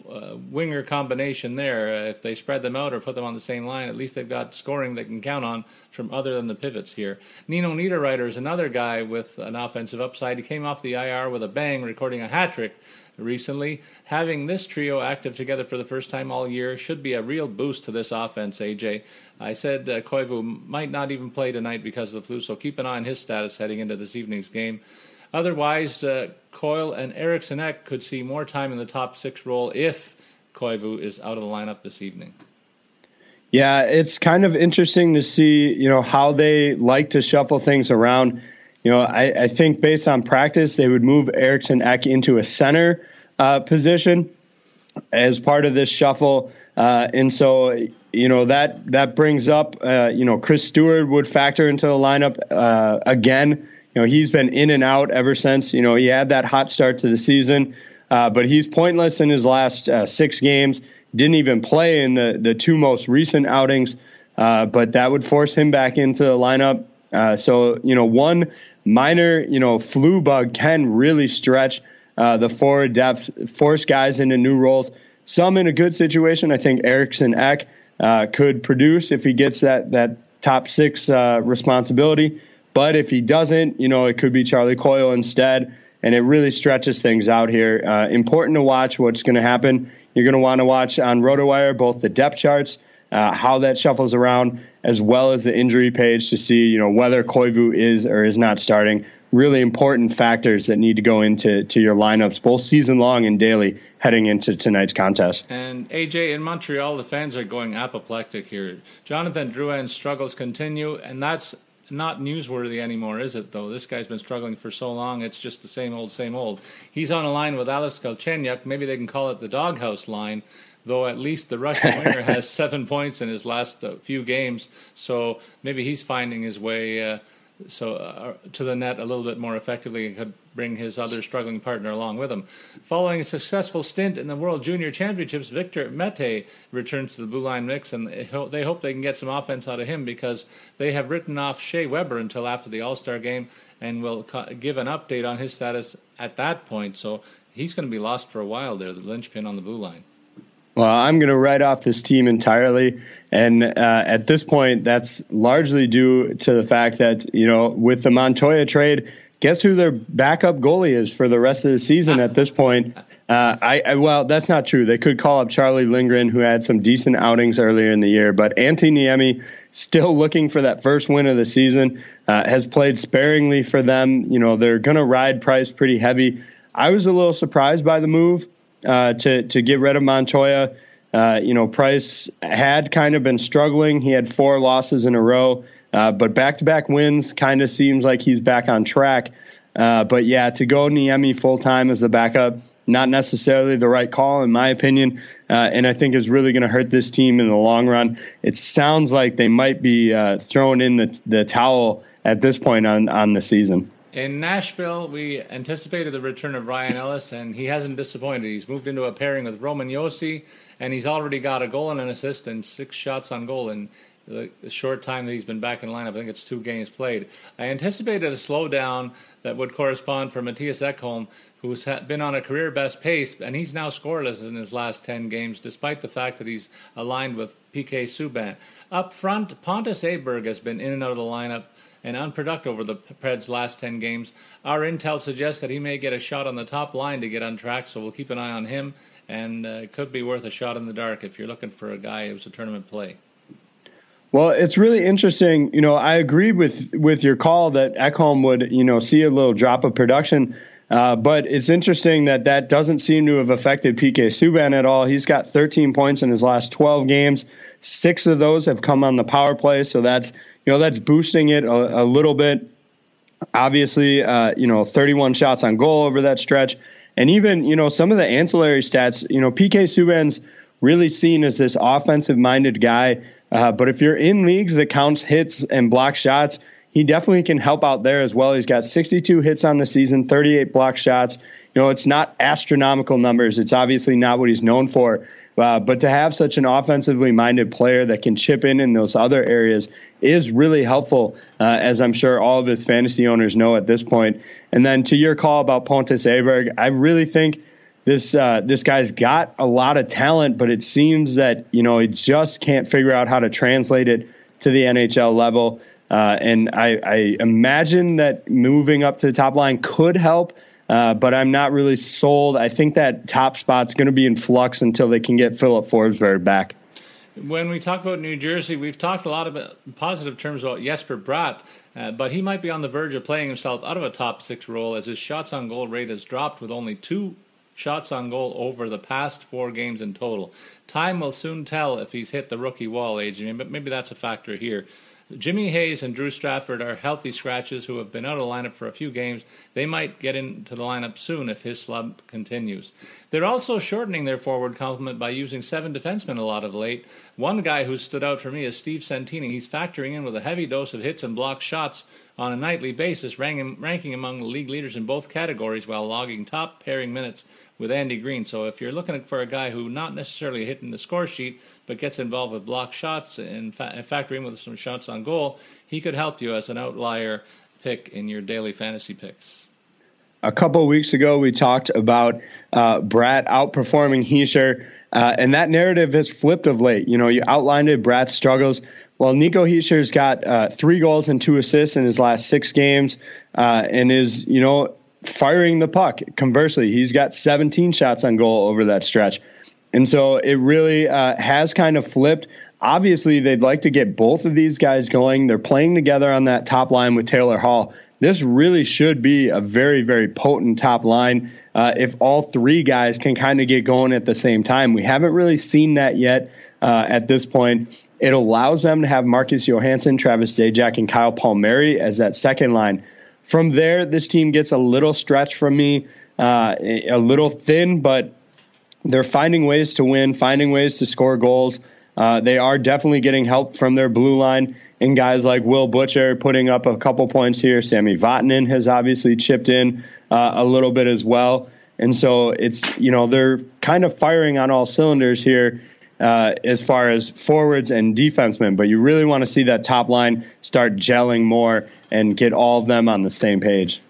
uh, winger combination there. Uh, if they spread them out or put them on the same line, at least they've got scoring they can count on from other than the pivots here. Nino Niederreiter is another guy with an offensive upside. He came off the IR with a bang, recording a hat trick recently. Having this trio active together for the first time all year should be a real boost to this offense, AJ. I said uh, Koivu might not even play tonight because of the flu, so keep an eye on his status heading into this evening's game. Otherwise, uh, Coyle and Eriksson Ek could see more time in the top six role if Koivu is out of the lineup this evening. Yeah, it's kind of interesting to see, you know, how they like to shuffle things around. You know, I, I think based on practice, they would move Eriksson Ek into a center uh, position as part of this shuffle. Uh, and so, you know, that that brings up, uh, you know, Chris Stewart would factor into the lineup uh, again. You know, he's been in and out ever since. You know, he had that hot start to the season, uh, but he's pointless in his last uh, six games. Didn't even play in the the two most recent outings, but that would force him back into the lineup. so, you know, one minor, you know, flu bug can really stretch uh, the forward depth, force guys into new roles. Some in a good situation. I think Eriksson Ek uh, could produce if he gets that that top six uh, responsibility. But if he doesn't, you know, it could be Charlie Coyle instead, and it really stretches things out here. Uh, important to watch what's going to happen. You're going to want to watch on RotoWire both the depth charts, uh, how that shuffles around, as well as the injury page to see, you know, whether Koivu is or is not starting really important factors that need to go into to your lineups both season long and daily heading into tonight's contest. And AJ in Montreal, the fans are going apoplectic here. Jonathan Drouin's struggles continue, and that's not newsworthy anymore, is it? Though this guy's been struggling for so long, it's just the same old, same old. He's on a line with Alex Galchenyuk. Maybe they can call it the doghouse line. Though at least the Russian winger has seven points in his last uh, few games, so maybe he's finding his way. Uh, so uh, to the net a little bit more effectively and could bring his other struggling partner along with him. Following a successful stint in the World Junior Championships, Victor Mete returns to the blue line mix, and they hope they can get some offense out of him because they have written off Shea Weber until after the All Star game and will give an update on his status at that point. So he's going to be lost for a while there, the linchpin on the blue line. Well, I'm going to write off this team entirely. And uh, at this point, that's largely due to the fact that, you know, with the Montoya trade, guess who their backup goalie is for the rest of the season at this point? Uh, I, I, well, that's not true. They could call up Charlie Lindgren, who had some decent outings earlier in the year, but Antti Niemi still looking for that first win of the season. Uh, has played sparingly for them. You know, they're going to ride Price pretty heavy. I was a little surprised by the move uh, to to get rid of Montoya. Uh, you know, Price had kind of been struggling. He had four losses in a row, uh, but back to back wins kind of seems like he's back on track. Uh, but yeah, to go Niemi full time as the backup, not necessarily the right call, in my opinion. Uh, and I think is really going to hurt this team in the long run. It sounds like they might be throwing in the, the towel at this point on, on the season. In Nashville, we anticipated the return of Ryan Ellis, and he hasn't disappointed. He's moved into a pairing with Roman Josi, and he's already got a goal and an assist and six shots on goal in the short time that he's been back in lineup. I think it's two games played. I anticipated a slowdown that would correspond for Matthias Ekholm, who's been on a career best pace, and he's now scoreless in his last 10 games, despite the fact that he's aligned with PK Subban. Up front, Pontus Aberg has been in and out of the lineup and unproductive over the Preds' last 10 games. Our intel suggests that he may get a shot on the top line to get on track, so we'll keep an eye on him. And uh, it could be worth a shot in the dark if you're looking for a guy who's a tournament play. Well, it's really interesting. You know, I agreed with with your call that Ekholm would, you know, see a little drop of production. Uh, but it's interesting that that doesn't seem to have affected PK Subban at all. He's got 13 points in his last 12 games. Six of those have come on the power play, so that's you know that's boosting it a, a little bit. Obviously, uh, you know, 31 shots on goal over that stretch, and even you know some of the ancillary stats. You know, PK Subban's really seen as this offensive-minded guy. Uh, but if you're in leagues that counts hits and block shots, he definitely can help out there as well. He's got 62 hits on the season, 38 block shots. You know, it's not astronomical numbers. It's obviously not what he's known for. Uh, but to have such an offensively minded player that can chip in in those other areas is really helpful, uh, as I'm sure all of his fantasy owners know at this point. And then to your call about Pontus Aberg, I really think this uh, this guy's got a lot of talent, but it seems that you know he just can't figure out how to translate it to the NHL level. Uh, and I, I, imagine that moving up to the top line could help, uh, but I'm not really sold. I think that top spot's going to be in flux until they can get Filip Forsberg back. When we talk about New Jersey, we've talked a lot about positive terms about Jesper Bratt, uh, but he might be on the verge of playing himself out of a top six role as his shots on goal rate has dropped with only two shots on goal over the past four games in total. Time will soon tell if he's hit the rookie wall, Adrian, but maybe that's a factor here. Jimmy Hayes and Drew Stafford are healthy scratches who have been out of the lineup for a few games. They might get into the lineup soon if his slump continues. They're also shortening their forward complement by using seven defensemen a lot of late. One guy who stood out for me is Steve Santini. He's factoring in with a heavy dose of hits and block shots on a nightly basis, ranking among the league leaders in both categories while logging top pairing minutes with Andy Greene. So if you're looking for a guy who not necessarily hitting the score sheet, but gets involved with block shots and, fa- factoring with some shots on goal, he could help you as an outlier pick in your daily fantasy picks. A couple weeks ago, we talked about uh, Bratt outperforming Hischier, uh, and that narrative has flipped of late. You know, you outlined it, Bratt's struggles. Well, Nico Hischier's got uh, three goals and two assists in his last six games, uh, and is you know firing the puck. Conversely, he's got 17 shots on goal over that stretch. And so it really uh, has kind of flipped. Obviously, they'd like to get both of these guys going. They're playing together on that top line with Taylor Hall. This really should be a very, very potent top line uh, if all three guys can kind of get going at the same time. We haven't really seen that yet uh, at this point. It allows them to have Marcus Johansson, Travis Zajac, and Kyle Palmieri as that second line. From there, this team gets a little stretch from me, uh, a little thin, but they're finding ways to win, finding ways to score goals. Uh, they are definitely getting help from their blue line and guys like Will Butcher putting up a couple points here. Sami Vatanen has obviously chipped in uh, a little bit as well. And so it's, you know, they're kind of firing on all cylinders here uh, as far as forwards and defensemen, but you really want to see that top line start gelling more and get all of them on the same page.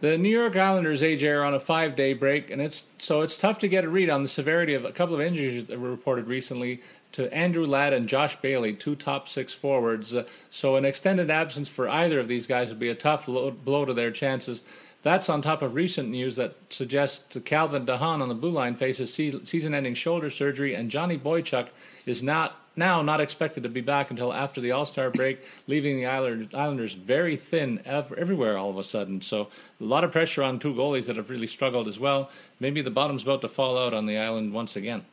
The New York Islanders, AJ, are on a five-day break, and it's so it's tough to get a read on the severity of a couple of injuries that were reported recently to Andrew Ladd and Josh Bailey, two top six forwards. Uh, so an extended absence for either of these guys would be a tough blow to their chances. That's on top of recent news that suggests Calvin DeHaan on the blue line faces season-ending shoulder surgery, and Johnny Boychuk is not now not expected to be back until after the All Star break, leaving the Islanders very thin everywhere all of a sudden. So a lot of pressure on two goalies that have really struggled as well. Maybe the bottom's about to fall out on the island once again.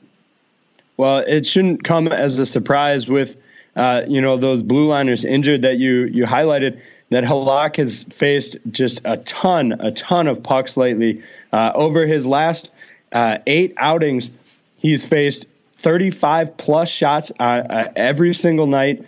Well, it shouldn't come as a surprise with uh, you know those blue liners injured that you you highlighted that Halak has faced just a ton, a ton of pucks lately. Uh, over his last uh, eight outings, he's faced 35 plus shots uh, uh every single night.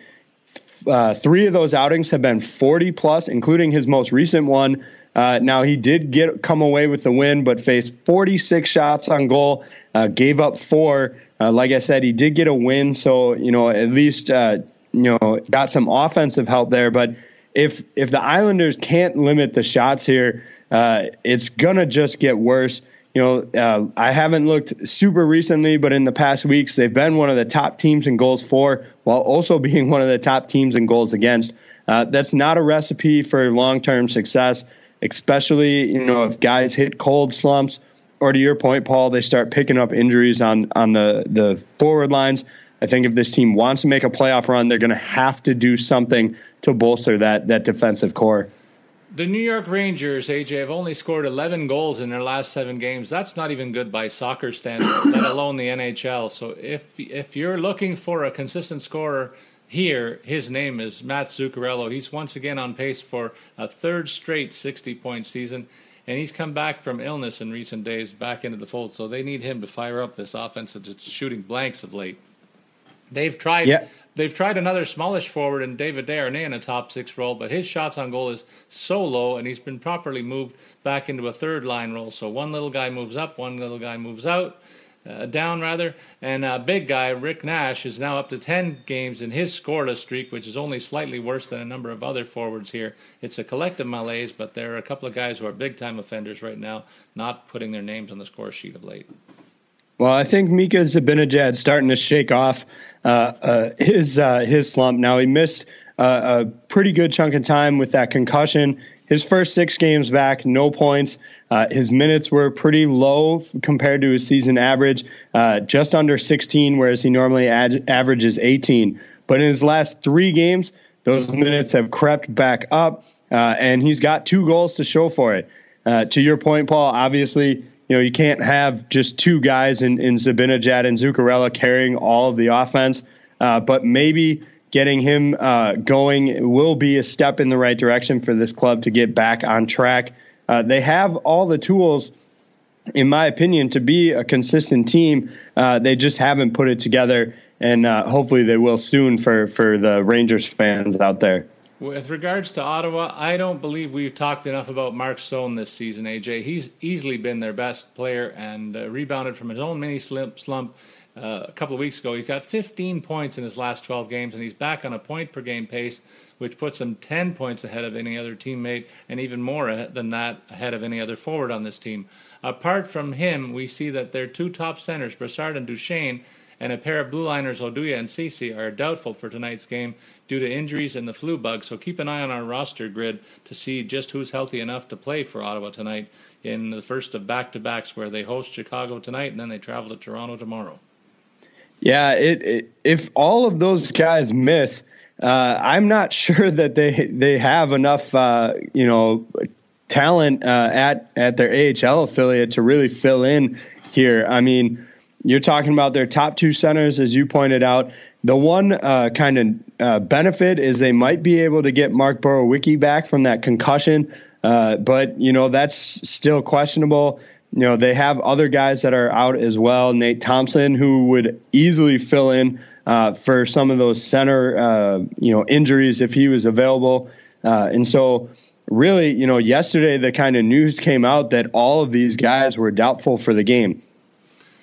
Uh, three of those outings have been 40 plus, including his most recent one Uh, now he did get come away with the win, but faced 46 shots on goal, uh, gave up four. Uh, like I said, he did get a win, so you know at least you know got some offensive help there. But if if the Islanders can't limit the shots here, it's gonna just get worse. You know, uh, I haven't looked super recently, but in the past weeks, they've been one of the top teams in goals for, while also being one of the top teams in goals against. Uh, that's not a recipe for long term success, especially you know if guys hit cold slumps, or to your point, Paul, they start picking up injuries on on the the forward lines. I think if this team wants to make a playoff run, they're going to have to do something to bolster that that defensive core. The New York Rangers, AJ, have only scored 11 goals in their last seven games. That's not even good by soccer standards, let alone the NHL. So if if you're looking for a consistent scorer here, his name is Matt Zuccarello. He's once again on pace for a third straight 60 point season, and he's come back from illness in recent days, back into the fold. So they need him to fire up this offense that's shooting blanks of late. They've tried. Yeah. They've tried another smallish forward in David Desharnais in a top six role, but his shots on goal is so low, and he's been properly moved back into a third line role. So one little guy moves up, one little guy moves out, uh, down rather, and a big guy Rick Nash is now up to ten games in his scoreless streak, which is only slightly worse than a number of other forwards here. It's a collective malaise, but there are a couple of guys who are big time offenders right now, not putting their names on the score sheet of late. Well, I think Mika Zibanejad starting to shake off uh, uh, his uh, his slump. Now he missed uh, a pretty good chunk of time with that concussion. His first six games back, no points. Uh, his minutes were pretty low compared to his season average, uh, just under 16, whereas he normally ad- averages 18. But in his last three games, those minutes have crept back up, and he's got two goals to show for it. to your point, Paul, obviously you know, you can't have just two guys in, in Zibanejad and Zuccarello carrying all of the offense, uh, but maybe getting him uh, going will be a step in the right direction for this club to get back on track. Uh, they have all the tools, in my opinion, to be a consistent team. Uh, they just haven't put it together, and uh, hopefully they will soon for, for the Rangers fans out there. With regards to Ottawa, I don't believe we've talked enough about Mark Stone this season, AJ. He's easily been their best player and uh, rebounded from his own mini slump, slump uh, a couple of weeks ago. He's got 15 points in his last 12 games, and he's back on a point per game pace, which puts him 10 points ahead of any other teammate, and even more than that ahead of any other forward on this team. Apart from him, we see that their two top centers, Brassard and Duchene, and a pair of blue liners, Oduya and Ceci, are doubtful for tonight's game due to injuries and the flu bug. So keep an eye on our roster grid to see just who's healthy enough to play for Ottawa tonight in the first of back to backs where they host Chicago tonight and then they travel to Toronto tomorrow. Yeah, it, it, if all of those guys miss, uh, I'm not sure that they they have enough, uh, you know, talent uh, at at their AHL affiliate to really fill in here. I mean, you're talking about their top two centers, as you pointed out. The one uh, kind of uh, benefit is they might be able to get Mark Borowiecki back from that concussion, uh, but you know that's still questionable. You know they have other guys that are out as well. Nate Thompson, who would easily fill in uh, for some of those center uh, you know injuries if he was available, uh, and so really, you know, yesterday the kind of news came out that all of these guys were doubtful for the game.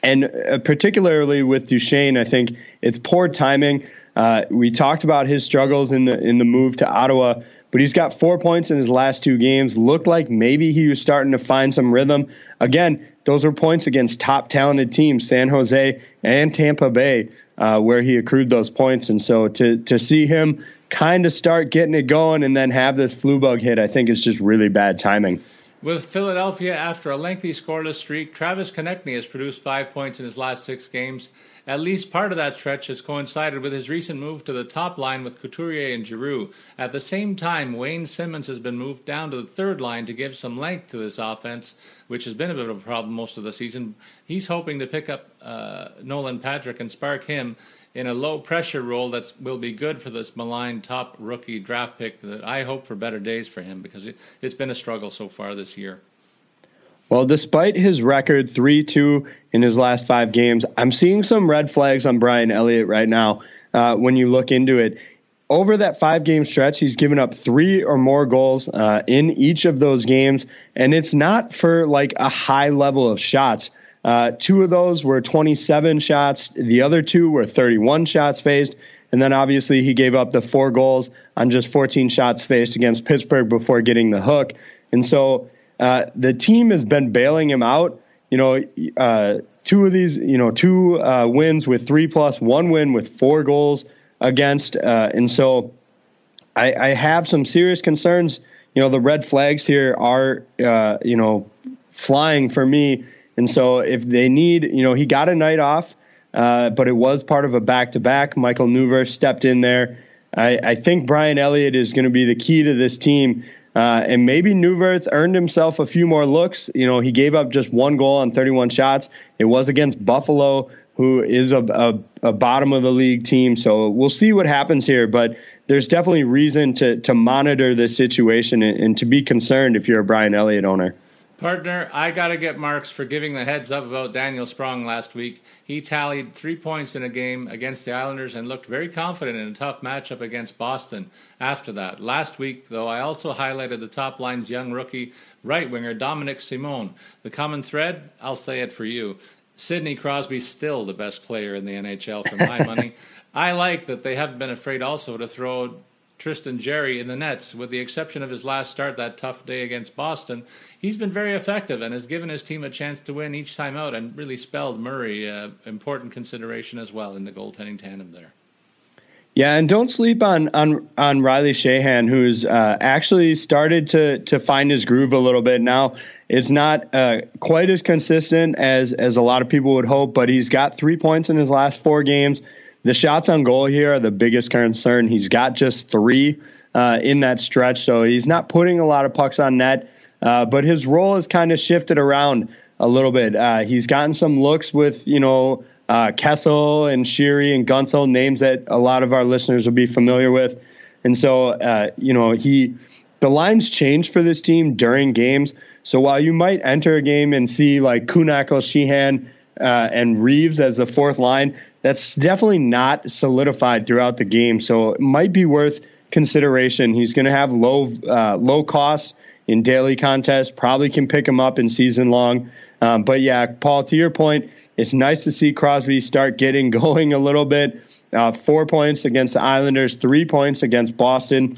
And particularly with Duchene, I think it's poor timing. Uh, we talked about his struggles in the in the move to Ottawa, but he's got four points in his last two games. Looked like maybe he was starting to find some rhythm. Again, those were points against top talented teams, San Jose and Tampa Bay, uh, where he accrued those points. And so to to see him kind of start getting it going and then have this flu bug hit, I think is just really bad timing. With Philadelphia, after a lengthy scoreless streak, Travis Konecny has produced five points in his last six games. At least part of that stretch has coincided with his recent move to the top line with Couturier and Giroux. At the same time, Wayne Simmonds has been moved down to the third line to give some length to this offense, which has been a bit of a problem most of the season. He's hoping to pick up uh, Nolan Patrick and spark him in a low pressure role that will be good for this maligned top rookie draft pick that I hope for better days for him because it, has been a struggle so far this year. Well, despite his record 3 2 in his last five games, I'm seeing some red flags on Brian Elliott right now uh, when you look into it. over that five game stretch, he's given up three or more goals uh, in each of those games, and it's not for like a high level of shots. Uh, two of those were 27 shots. The other two were 31 shots faced. And then obviously he gave up the four goals on just 14 shots faced against Pittsburgh before getting the hook. And so uh, the team has been bailing him out. You know, uh, two of these, you know, two uh, wins with three plus, one win with four goals against. Uh, and so I, I, have some serious concerns. You know, the red flags here are, you know, flying for me. And so if they need, you know, he got a night off, uh, but it was part of a back to back. Michael Neuvirth stepped in there. I, I think Brian Elliott is going to be the key to this team. Uh, and maybe Neuvirth earned himself a few more looks. You know, he gave up just one goal on 31 shots. It was against Buffalo, who is a, a, a, bottom of the league team. So we'll see what happens here. But there's definitely reason to to monitor this situation and, and to be concerned if you're a Brian Elliott owner. Partner, I got to get marks for giving the heads up about Daniel Sprong last week. He tallied three points in a game against the Islanders and looked very confident in a tough matchup against Boston after that. Last week, though, I also highlighted the top line's young rookie right winger, Dominik Simon. The common thread, I'll say it for you Sidney Crosby's still the best player in the NHL for my money. I like that they haven't been afraid also to throw Tristan Jarry in the nets, with the exception of his last start that tough day against Boston. He's been very effective and has given his team a chance to win each time out and really spelled Murray uh, important consideration as well in the goaltending tandem there. Yeah, and don't sleep on on on Riley Sheahan, who's uh, actually started to to find his groove a little bit now. It's not uh, quite as consistent as as a lot of people would hope, but he's got three points in his last four games. The shots on goal here are the biggest concern. He's got just three uh, in that stretch, so he's not putting a lot of pucks on net. Uh, but his role has kind of shifted around a little bit. Uh, he's gotten some looks with you know uh, Kessel and Sheary and Guentzel, names that a lot of our listeners will be familiar with. And so uh, you know he the lines change for this team during games. So while you might enter a game and see like Kuhnhackl, Sheahan, uh, and Reaves as the fourth line, that's definitely not solidified throughout the game. So it might be worth consideration. He's going to have low uh, low costs in daily contests. Probably can pick him up in season long. Um, but yeah, Paul, to your point, it's nice to see Crosby start getting going a little bit. Uh, four points against the Islanders, three points against Boston.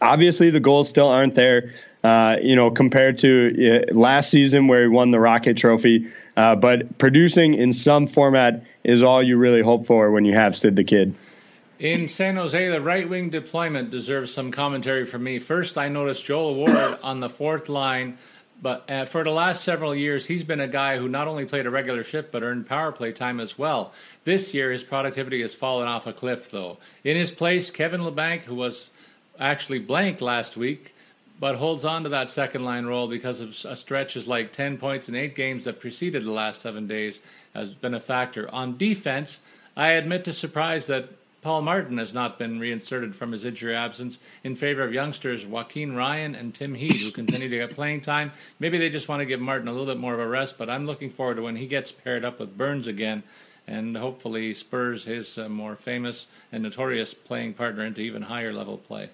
Obviously, the goals still aren't there. Uh, you know, compared to uh, last season where he won the Rocket Trophy. Uh, but producing in some format is all you really hope for when you have Sid the Kid. In San Jose, the right wing deployment deserves some commentary from me. First, I noticed Joel Ward on the fourth line, but uh, for the last several years, he's been a guy who not only played a regular shift but earned power play time as well. This year, his productivity has fallen off a cliff, though. In his place, Kevin Labanc, who was actually blank last week, but holds on to that second line role because of stretches like 10 points in eight games that preceded the last seven days has been a factor. On defense, I admit to surprise that Paul Martin has not been reinserted from his injury absence in favor of youngsters Joakim Ryan and Tim Heed, who continue to get playing time. Maybe they just want to give Martin a little bit more of a rest, but I'm looking forward to when he gets paired up with Burns again and hopefully spurs his uh, more famous and notorious playing partner into even higher level play.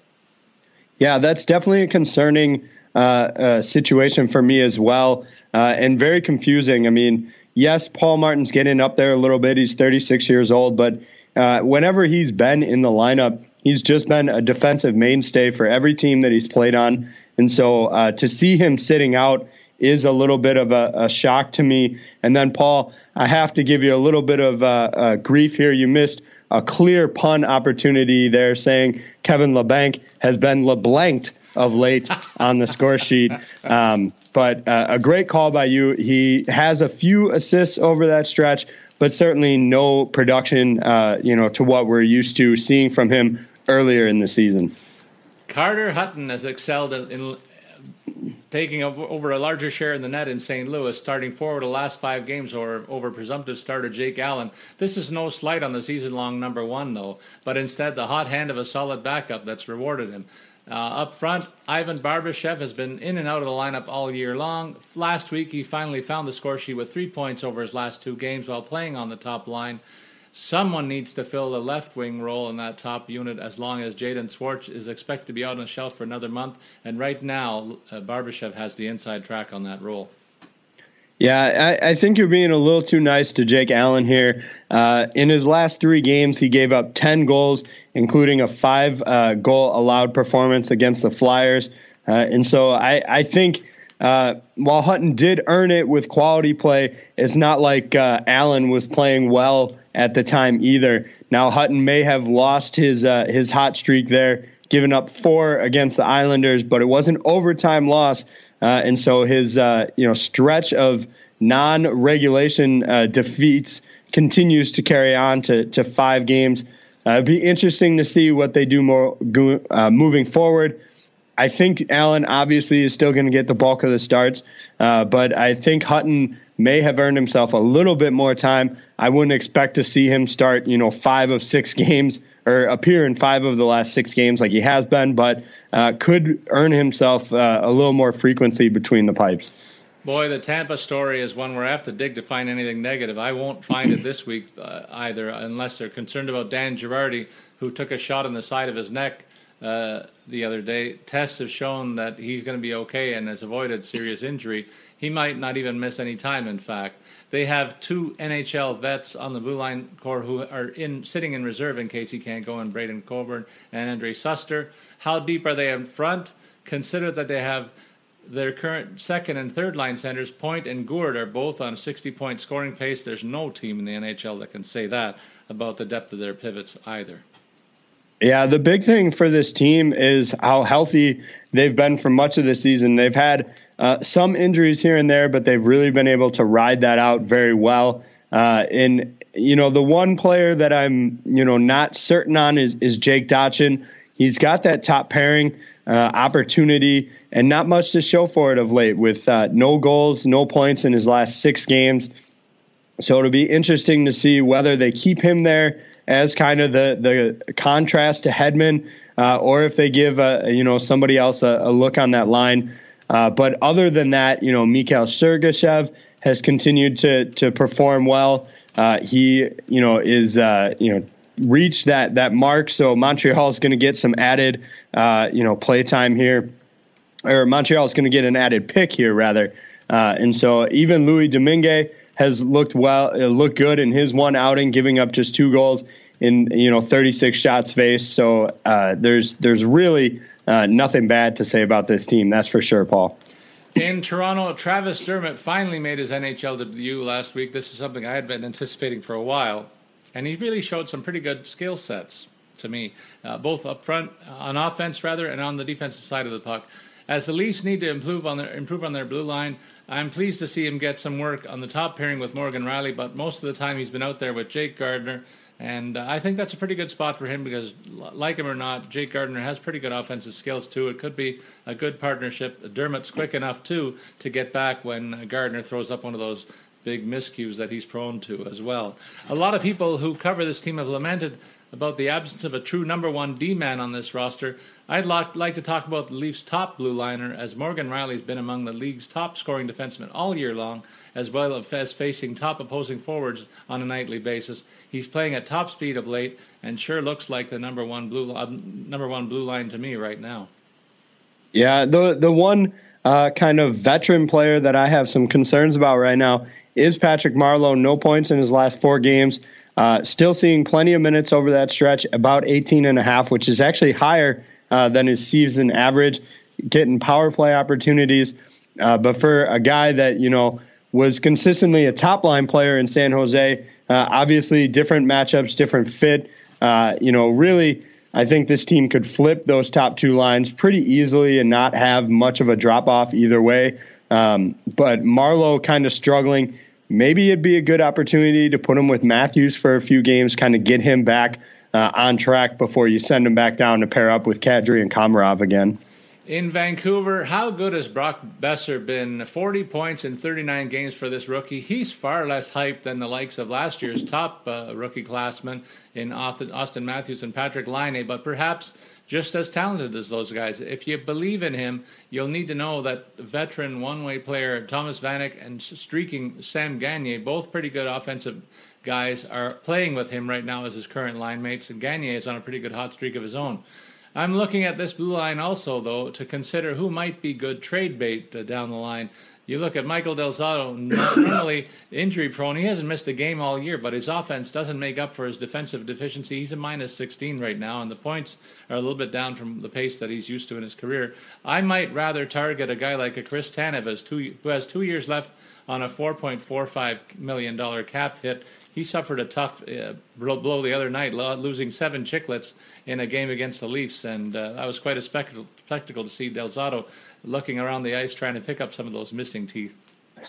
Yeah, that's definitely a concerning uh, uh, situation for me as well, uh, and very confusing. I mean, yes, Paul Martin's getting up there a little bit. He's 36 years old, but uh, whenever he's been in the lineup, he's just been a defensive mainstay for every team that he's played on. And so uh, to see him sitting out is a little bit of a, a, shock to me. And then, Paul, I have to give you a little bit of uh, grief here. You missed a clear pun opportunity there saying Kevin LeBanc has been LeBlanked of late on the score sheet. Um, but uh, a great call by you. He has a few assists over that stretch, but certainly no production, uh, you know, to what we're used to seeing from him earlier in the season. Carter Hutton has excelled in taking over a larger share in the net in St. Louis, starting forward the last five games over, over presumptive starter Jake Allen. This is no slight on the season long number one, though, but instead the hot hand of a solid backup that's rewarded him. Uh, up front, Ivan Barbashev has been in and out of the lineup all year long. Last week, he finally found the score sheet with three points over his last two games while playing on the top line. Someone needs to fill the left wing role in that top unit as long as Jaden Schwartz is expected to be out on the shelf for another month. And right now, uh, Barbashev has the inside track on that role. Yeah, I, I, think you're being a little too nice to Jake Allen here. Uh, in his last three games, he gave up 10 goals, including a five uh, goal allowed performance against the Flyers. Uh, and so I, I think uh, while Hutton did earn it with quality play, it's not like uh, Allen was playing well at the time either. Now Hutton may have lost his uh, his hot streak there, giving up four against the Islanders, but it was an overtime loss, uh, and so his uh, you know stretch of non-regulation uh, defeats continues to carry on to to five games. it'd be interesting to see what they do more moving forward. I think Allen obviously is still going to get the bulk of the starts, uh, but I think Hutton may have earned himself a little bit more time. I wouldn't expect to see him start, you know, five of six games or appear in five of the last six games like he has been, but uh, could earn himself uh, a little more frequency between the pipes. Boy, the Tampa story is one where I have to dig to find anything negative. I won't find it this week uh, either, unless they're concerned about Dan Girardi, who took a shot in the side of his neck uh, the other day. Tests have shown that he's going to be okay and has avoided serious injury. He might not even miss any time. In fact, they have two NHL vets on the blue line core who are in sitting in reserve in case he can't go. And Braydon Coburn and Andrej Sustr. How deep are they in front? Consider that they have their current second and third line centers, Point and Gourde, are both on a 60 point scoring pace. There's no team in the NHL that can say that about the depth of their pivots either. Yeah, the big thing for this team is how healthy they've been for much of the season. They've had uh, some injuries here and there, but they've really been able to ride that out very well. Uh, and you know, the one player that I'm you know not certain on is is Jake Dotchin. He's got that top pairing uh, opportunity and not much to show for it of late, with uh, no goals, no points in his last six games. So it'll be interesting to see whether they keep him there as kind of the the contrast to Hedman, uh, or if they give a, you know somebody else a, a look on that line. Uh, but other than that, you know, Mikhail Sergachev has continued to to perform well. Uh, he, you know, is uh, you know reached that that mark. So Montreal is going to get some added, uh, you know, play time here, or Montreal is going to get an added pick here rather. Uh, and so even Louis Domingue has looked well, looked good in his one outing, giving up just two goals in you know 36 shots faced. So there's there's really uh, nothing bad to say about this team. That's for sure, Paul. In Toronto, Travis Dermott finally made his NHL debut last week. This is something I had been anticipating for a while, and he really showed some pretty good skill sets to me, uh, both up front on offense rather and on the defensive side of the puck. As the Leafs need to improve on their improve on their blue line, I'm pleased to see him get some work on the top pairing with Morgan Rielly, But most of the time, he's been out there with Jake Gardiner. and uh, I think that's a pretty good spot for him because, like him or not, Jake Gardiner has pretty good offensive skills too. It could be a good partnership. Dermott's quick enough too to get back when Gardiner throws up one of those big miscues that he's prone to as well. A lot of people who cover this team have lamented about the absence of a true number one D man on this roster, I'd like to talk about the Leafs' top blue liner, as Morgan Rielly's been among the league's top scoring defensemen all year long, as well as facing top opposing forwards on a nightly basis. He's playing at top speed of late, and sure looks like the number one blue uh, number one blue line to me right now. Yeah, the the one uh, kind of veteran player that I have some concerns about right now is Patrick Marleau. No points in his last four games. Uh, still seeing plenty of minutes over that stretch, about 18 and a half, which is actually higher uh, than his season average, getting power play opportunities. Uh, but for a guy that, you know, was consistently a top line player in San Jose, uh, obviously different matchups, different fit. Uh, you know, really, I think this team could flip those top two lines pretty easily and not have much of a drop off either way. Um, but Marleau kind of struggling maybe it'd be a good opportunity to put him with Matthews for a few games, kind of get him back uh, on track before you send him back down to pair up with Kadri and Komarov again. In Vancouver, how good has Brock Boeser been? 40 points in 39 games for this rookie. He's far less hyped than the likes of last year's top uh, rookie classmen in Auston Matthews and Patrik Laine, but perhaps just as talented as those guys. If you believe in him, you'll need to know that veteran one-way player Thomas Vanek and streaking Sam Gagner, both pretty good offensive guys, are playing with him right now as his current line mates, and Gagner is on a pretty good hot streak of his own. I'm looking at this blue line also, though, to consider who might be good trade bait uh, down the line. You look at Michael Del Zotto, normally injury prone. He hasn't missed a game all year, but his offense doesn't make up for his defensive deficiency. He's a minus 16 right now, and the points are a little bit down from the pace that he's used to in his career. I might rather target a guy like a Chris Tanev, who has two years left on a $4.45 million cap hit. He suffered a tough uh, blow the other night, losing seven chicklets in a game against the Leafs, and uh, that was quite a spectacle, spectacle to see Del Zotto looking around the ice trying to pick up some of those missing teeth.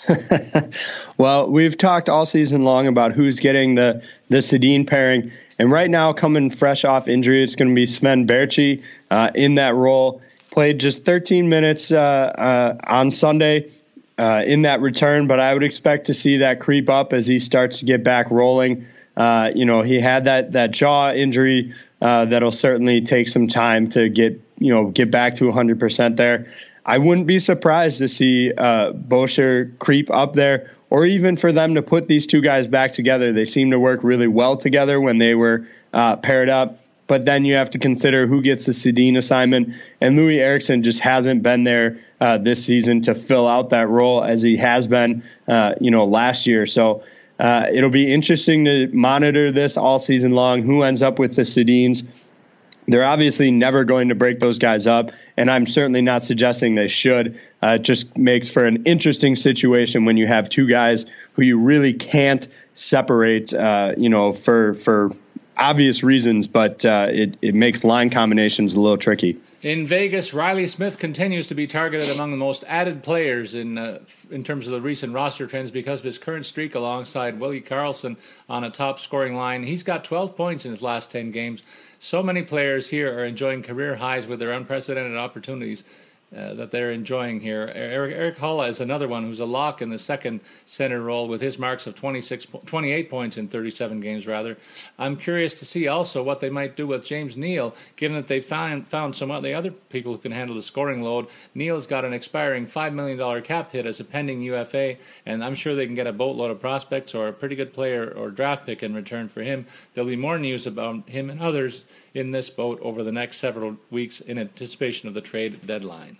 well, we've talked all season long about who's getting the the Sedin pairing, and right now, coming fresh off injury, it's going to be Sven Baertschi uh, in that role. Played just 13 minutes uh, uh, on Sunday uh, in that return, but I would expect to see that creep up as he starts to get back rolling. Uh, you know, he had that that jaw injury uh, that'll certainly take some time to get you know get back to 100 percent there. I wouldn't be surprised to see uh, Boucher creep up there, or even for them to put these two guys back together. They seem to work really well together when they were uh, paired up. But then you have to consider who gets the Sedin assignment, and Loui Eriksson just hasn't been there uh, this season to fill out that role as he has been, uh, you know, last year. So uh, it'll be interesting to monitor this all season long. Who ends up with the Sedins? They're obviously never going to break those guys up, and I'm certainly not suggesting they should. Uh, it just makes for an interesting situation when you have two guys who you really can't separate, uh, you know, for for obvious reasons, but uh, it, it makes line combinations a little tricky. In Vegas, Reilly Smith continues to be targeted among the most added players in uh, in terms of the recent roster trends because of his current streak alongside Willie Karlsson on a top scoring line. He's got 12 points in his last 10 games. So many players here are enjoying career highs with their unprecedented opportunities. Uh, that they're enjoying here. Eric, Erik Haula is another one who's a lock in the second center role with his marks of 26, 28 points in 37 games, rather. I'm curious to see also what they might do with James Neal, given that they found, found some of the other people who can handle the scoring load. Neal's got an expiring $5 million cap hit as a pending UFA, and I'm sure they can get a boatload of prospects or a pretty good player or draft pick in return for him. There'll be more news about him and others in this boat over the next several weeks in anticipation of the trade deadline.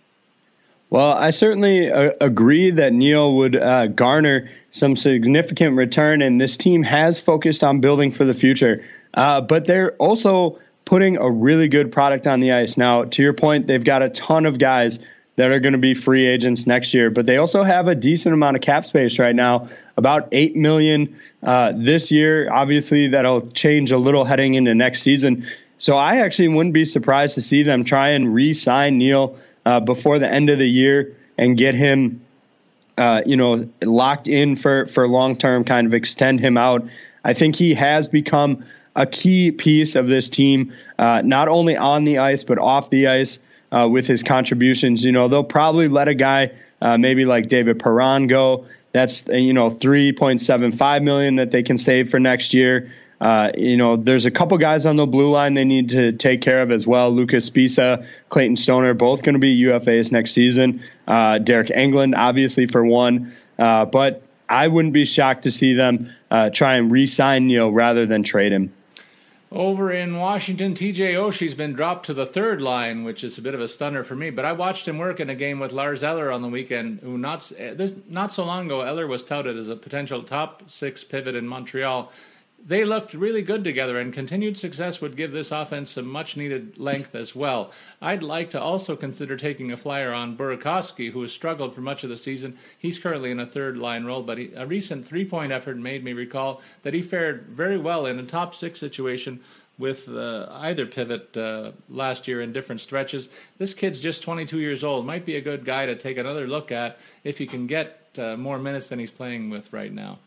Well, I certainly uh, agree that Neal would uh, garner some significant return, and this team has focused on building for the future. Uh, but they're also putting a really good product on the ice. Now, to your point, they've got a ton of guys that are going to be free agents next year, but they also have a decent amount of cap space right now, about eight million uh, this year. Obviously, that'll change a little heading into next season. So I actually wouldn't be surprised to see them try and re-sign Neal uh, before the end of the year and get him, uh, you know, locked in for for long term. Kind of extend him out. I think he has become a key piece of this team, uh, not only on the ice but off the ice. Uh, with his contributions, you know, they'll probably let a guy uh, maybe like David Perron go. That's you know 3.75 million that they can save for next year. Uh, you know, there's a couple guys on the blue line they need to take care of as well. Lucas Sbisa, Clayton Stoner, both going to be UFAs next season. Uh, Deryk Engelland, obviously, for one. Uh, but I wouldn't be shocked to see them uh, try and re sign Neal rather than trade him. Over in Washington, TJ Oshie's been dropped to the third line, which is a bit of a stunner for me. But I watched him work in a game with Lars Eller on the weekend, who not, not so long ago, Eller was touted as a potential top six pivot in Montreal they looked really good together, and continued success would give this offense some much needed length as well. I'd like to also consider taking a flyer on Burakovsky, who has struggled for much of the season. He's currently in a third line role, but he, a recent three point effort made me recall that he fared very well in a top six situation with uh, either pivot uh, last year in different stretches. This kid's just 22 years old. Might be a good guy to take another look at if he can get uh, more minutes than he's playing with right now.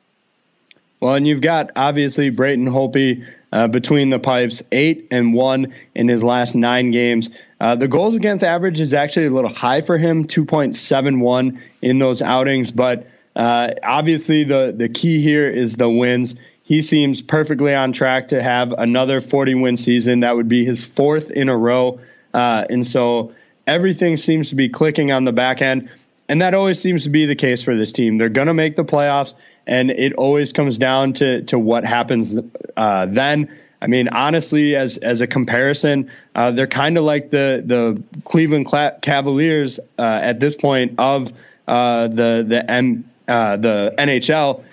Well, and you've got obviously Braden Holtby uh, between the pipes, eight and one in his last nine games. Uh, the goals against average is actually a little high for him, 2.71 in those outings. But uh, obviously, the, the key here is the wins. He seems perfectly on track to have another 40 win season. That would be his fourth in a row. Uh, and so everything seems to be clicking on the back end. And that always seems to be the case for this team. They're going to make the playoffs, and it always comes down to, to what happens uh, then. I mean, honestly, as as a comparison, uh, they're kind of like the the Cleveland Cavaliers uh, at this point of uh, the the M, uh, the NHL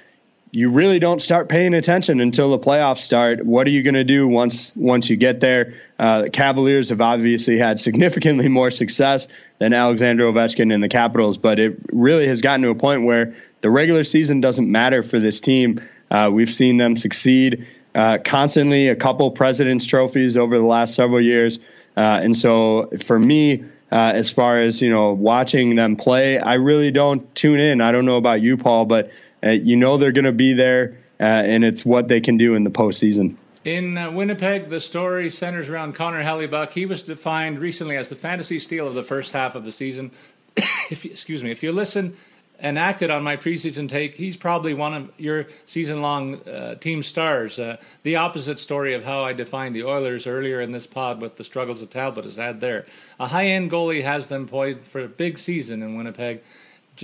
you really don't start paying attention until the playoffs start. What are you going to do once once you get there? Uh, the Cavaliers have obviously had significantly more success than Alexander Ovechkin and the Capitals, but it really has gotten to a point where the regular season doesn't matter for this team. Uh, we've seen them succeed uh, constantly, a couple Presidents Trophies over the last several years, uh, and so for me. Uh, as far as you know, watching them play, I really don't tune in. I don't know about you, Paul, but uh, you know they're going to be there, uh, and it's what they can do in the postseason. In uh, Winnipeg, the story centers around Connor Hellebuyck. He was defined recently as the fantasy steal of the first half of the season. if, excuse me. If you listen and acted on my preseason take, he's probably one of your season long uh, team stars. Uh, the opposite story of how I defined the Oilers earlier in this pod with the struggles that Talbot has had there. A high end goalie has them poised for a big season in Winnipeg.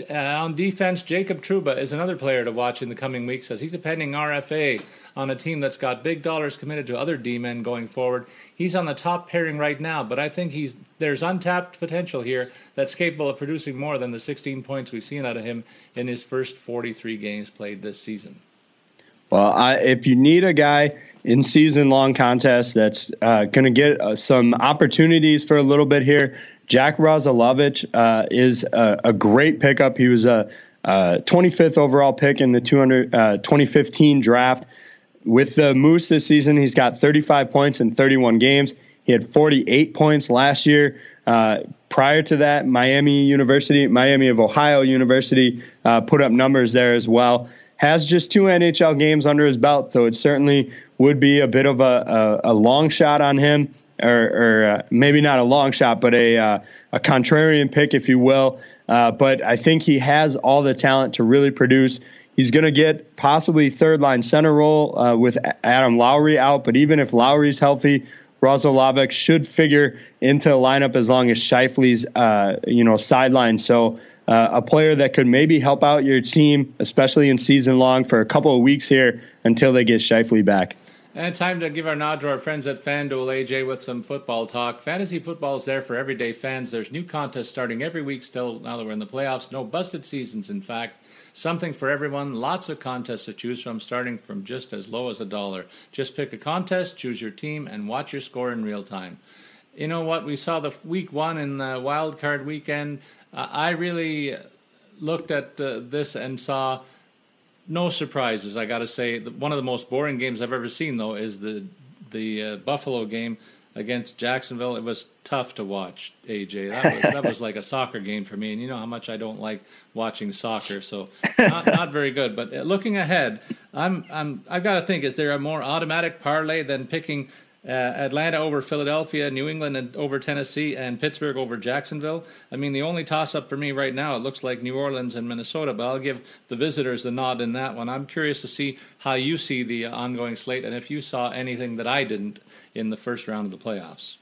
Uh, on defense, Jacob Trouba is another player to watch in the coming weeks as he's a pending RFA on a team that's got big dollars committed to other D men going forward. He's on the top pairing right now, but I think he's there's untapped potential here that's capable of producing more than the 16 points we've seen out of him in his first 43 games played this season. Well, I, if you need a guy in season long contest that's uh, going to get uh, some opportunities for a little bit here, Jack Roslovic uh, is a, a, great pickup. He was a, a 25th overall pick in the 200, uh, 2015 draft. With the Moose this season, he's got 35 points in 31 games. He had 48 points last year. Uh, prior to that, Miami University, Miami of Ohio University, uh, put up numbers there as well. Has just two NHL games under his belt, so it certainly would be a bit of a, a long shot on him or, or uh, maybe not a long shot, but a uh, a contrarian pick, if you will. Uh, but I think he has all the talent to really produce. He's going to get possibly third line center role uh, with Adam Lowry out, but even if Lowry's healthy, Roslovic should figure into the lineup as long as Scheifele's uh, you know sideline. So. Uh, a player that could maybe help out your team, especially in season long, for a couple of weeks here until they get Scheifele back. And time to give our nod to our friends at FanDuel AJ with some football talk. Fantasy football is there for everyday fans. There's new contests starting every week still now that we're in the playoffs. No busted seasons, in fact. Something for everyone. Lots of contests to choose from, starting from just as low as a dollar. Just pick a contest, choose your team, and watch your score in real time. You know what? We saw the week one in the wild card weekend. Uh, I really looked at uh, this and saw no surprises. I got to say, one of the most boring games I've ever seen, though, is the the uh, Buffalo game against Jacksonville. It was tough to watch. AJ, that was that was like a soccer game for me, and you know how much I don't like watching soccer, so not not very good. But uh, looking ahead, I'm I'm I've got to think: is there a more automatic parlay than picking uh, Atlanta over Philadelphia, New England over Tennessee, and Pittsburgh over Jacksonville. I mean, the only toss up for me right now, it looks like New Orleans and Minnesota, but I'll give the visitors the nod in that one. I'm curious to see how you see the ongoing slate and if you saw anything that I didn't in the first round of the playoffs.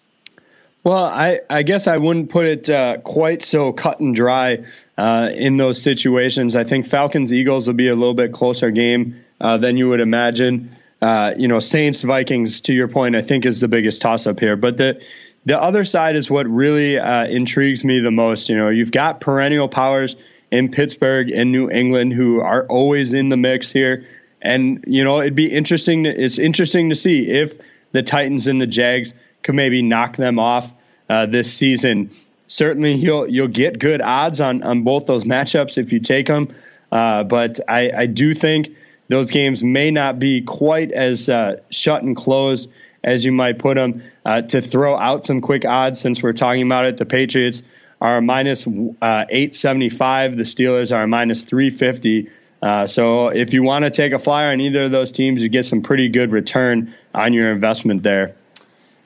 Well, I, I guess I wouldn't put it uh, quite so cut and dry uh, in those situations. I think Falcons Eagles will be a little bit closer game uh, than you would imagine uh, you know, Saints Vikings. To your point, I think is the biggest toss up here. But the the other side is what really uh, intrigues me the most. You know, you've got perennial powers in Pittsburgh and New England who are always in the mix here, and you know, it'd be interesting. To, it's interesting to see if the Titans and the Jags could maybe knock them off uh, this season. Certainly, you'll you'll get good odds on on both those matchups if you take them. Uh, but I, I do think those games may not be quite as uh, shut and closed as you might put them. Uh, to throw out some quick odds, since we're talking about it, the Patriots are minus, uh, 875. The Steelers are minus 350. Uh, so if you want to take a flyer on either of those teams, you get some pretty good return on your investment there.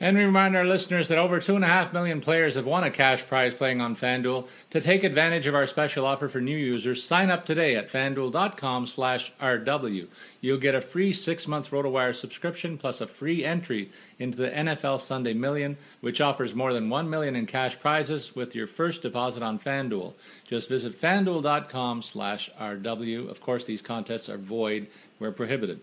And we remind our listeners that over 2.5 million players have won a cash prize playing on FanDuel. To take advantage of our special offer for new users, sign up today at fanduel.com slash RW. You'll get a free six-month RotoWire subscription plus a free entry into the NFL Sunday Million, which offers more than 1 million in cash prizes with your first deposit on FanDuel. Just visit fanduel.com slash RW. Of course, these contests are void where prohibited.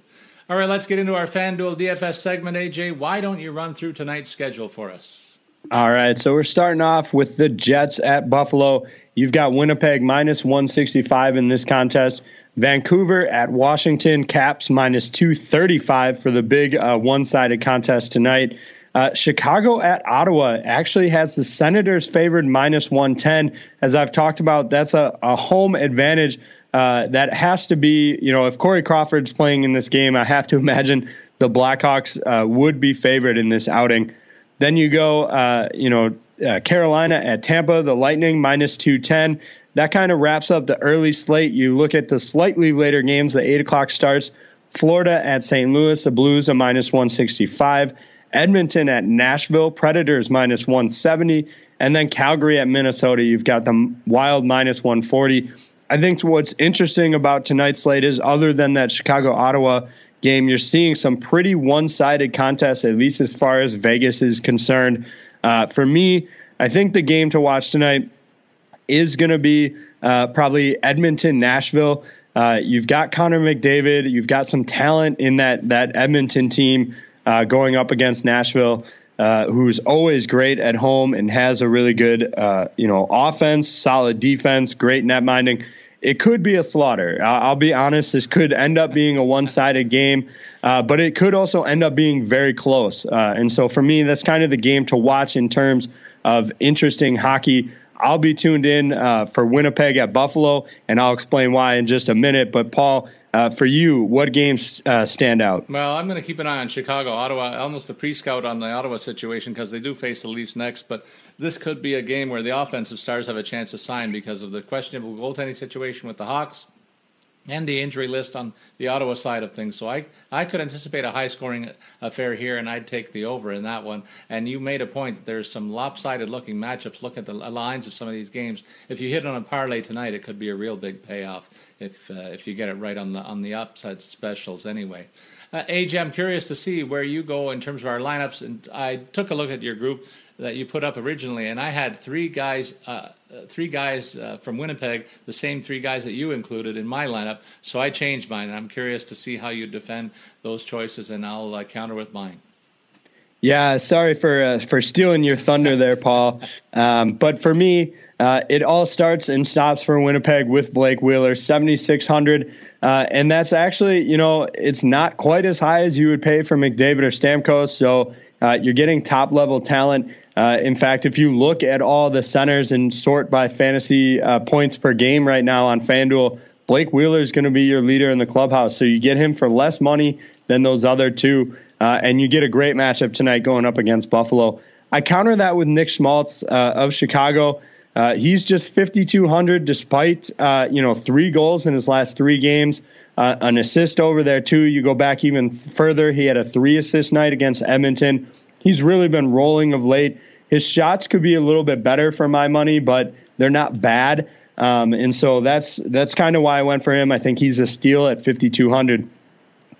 All right, let's get into our FanDuel DFS segment. AJ, why don't you run through tonight's schedule for us? All right, so we're starting off with the Jets at Buffalo. You've got Winnipeg minus 165 in this contest. Vancouver at Washington, Caps minus 235 for the big uh, one sided contest tonight. Uh, Chicago at Ottawa actually has the Senators favored minus 110. As I've talked about, that's a, a home advantage uh, that has to be, you know, if Corey Crawford's playing in this game, I have to imagine the Blackhawks uh, would be favored in this outing. Then you go, uh, you know, uh, Carolina at Tampa, the Lightning minus 210. That kind of wraps up the early slate. You look at the slightly later games, the 8 o'clock starts. Florida at St. Louis, the Blues a minus 165. Edmonton at Nashville, Predators minus 170. And then Calgary at Minnesota, you've got the Wild minus 140. I think what's interesting about tonight's slate is other than that Chicago Ottawa game, you're seeing some pretty one sided contests, at least as far as Vegas is concerned. Uh, for me, I think the game to watch tonight is going to be uh, probably Edmonton, Nashville. Uh, you've got Connor McDavid. You've got some talent in that that Edmonton team uh, going up against Nashville. Uh, who's always great at home and has a really good, uh, you know, offense, solid defense, great net minding it could be a slaughter. I'll be honest, this could end up being a one sided game, uh, but it could also end up being very close. Uh, and so for me, that's kind of the game to watch in terms of interesting hockey. I'll be tuned in uh, for Winnipeg at Buffalo, and I'll explain why in just a minute. But Paul, uh, for you, what games uh, stand out? Well, I'm going to keep an eye on Chicago, Ottawa, almost a pre-scout on the Ottawa situation because they do face the Leafs next. But this could be a game where the offensive stars have a chance to sign because of the questionable goaltending situation with the Hawks and the injury list on the Ottawa side of things. So I, I could anticipate a high scoring affair here, and I'd take the over in that one. And you made a point that there's some lopsided looking matchups. Look at the lines of some of these games. If you hit on a parlay tonight, it could be a real big payoff if uh, if you get it right on the on the upside specials anyway. Uh, AJ, I'm curious to see where you go in terms of our lineups. And I took a look at your group that you put up originally, and I had three guys, uh, three guys uh, from Winnipeg, the same three guys that you included in my lineup. So I changed mine. I'm curious to see how you defend those choices, and I'll uh, counter with mine. Yeah, sorry for uh, for stealing your thunder there, Paul. Um, but for me, uh, it all starts and stops for Winnipeg with Blake Wheeler, 7,600. Uh, and that's actually, you know, it's not quite as high as you would pay for McDavid or Stamkos. So uh, you're getting top level talent. Uh, in fact, if you look at all the centers and sort by fantasy uh, points per game right now on FanDuel, Blake Wheeler is going to be your leader in the clubhouse. So you get him for less money than those other two. and you get a great matchup tonight going up against Buffalo. I counter that with Nick Schmaltz of Chicago. Uh, he's just 5,200 despite, uh, you know, three goals in his last three games, uh, an assist over there, too. You go back even further, he had a three assist night against Edmonton. He's really been rolling of late. His shots could be a little bit better for my money, but they're not bad. Um, and so that's that's kind of why I went for him. I think he's a steal at 5,200.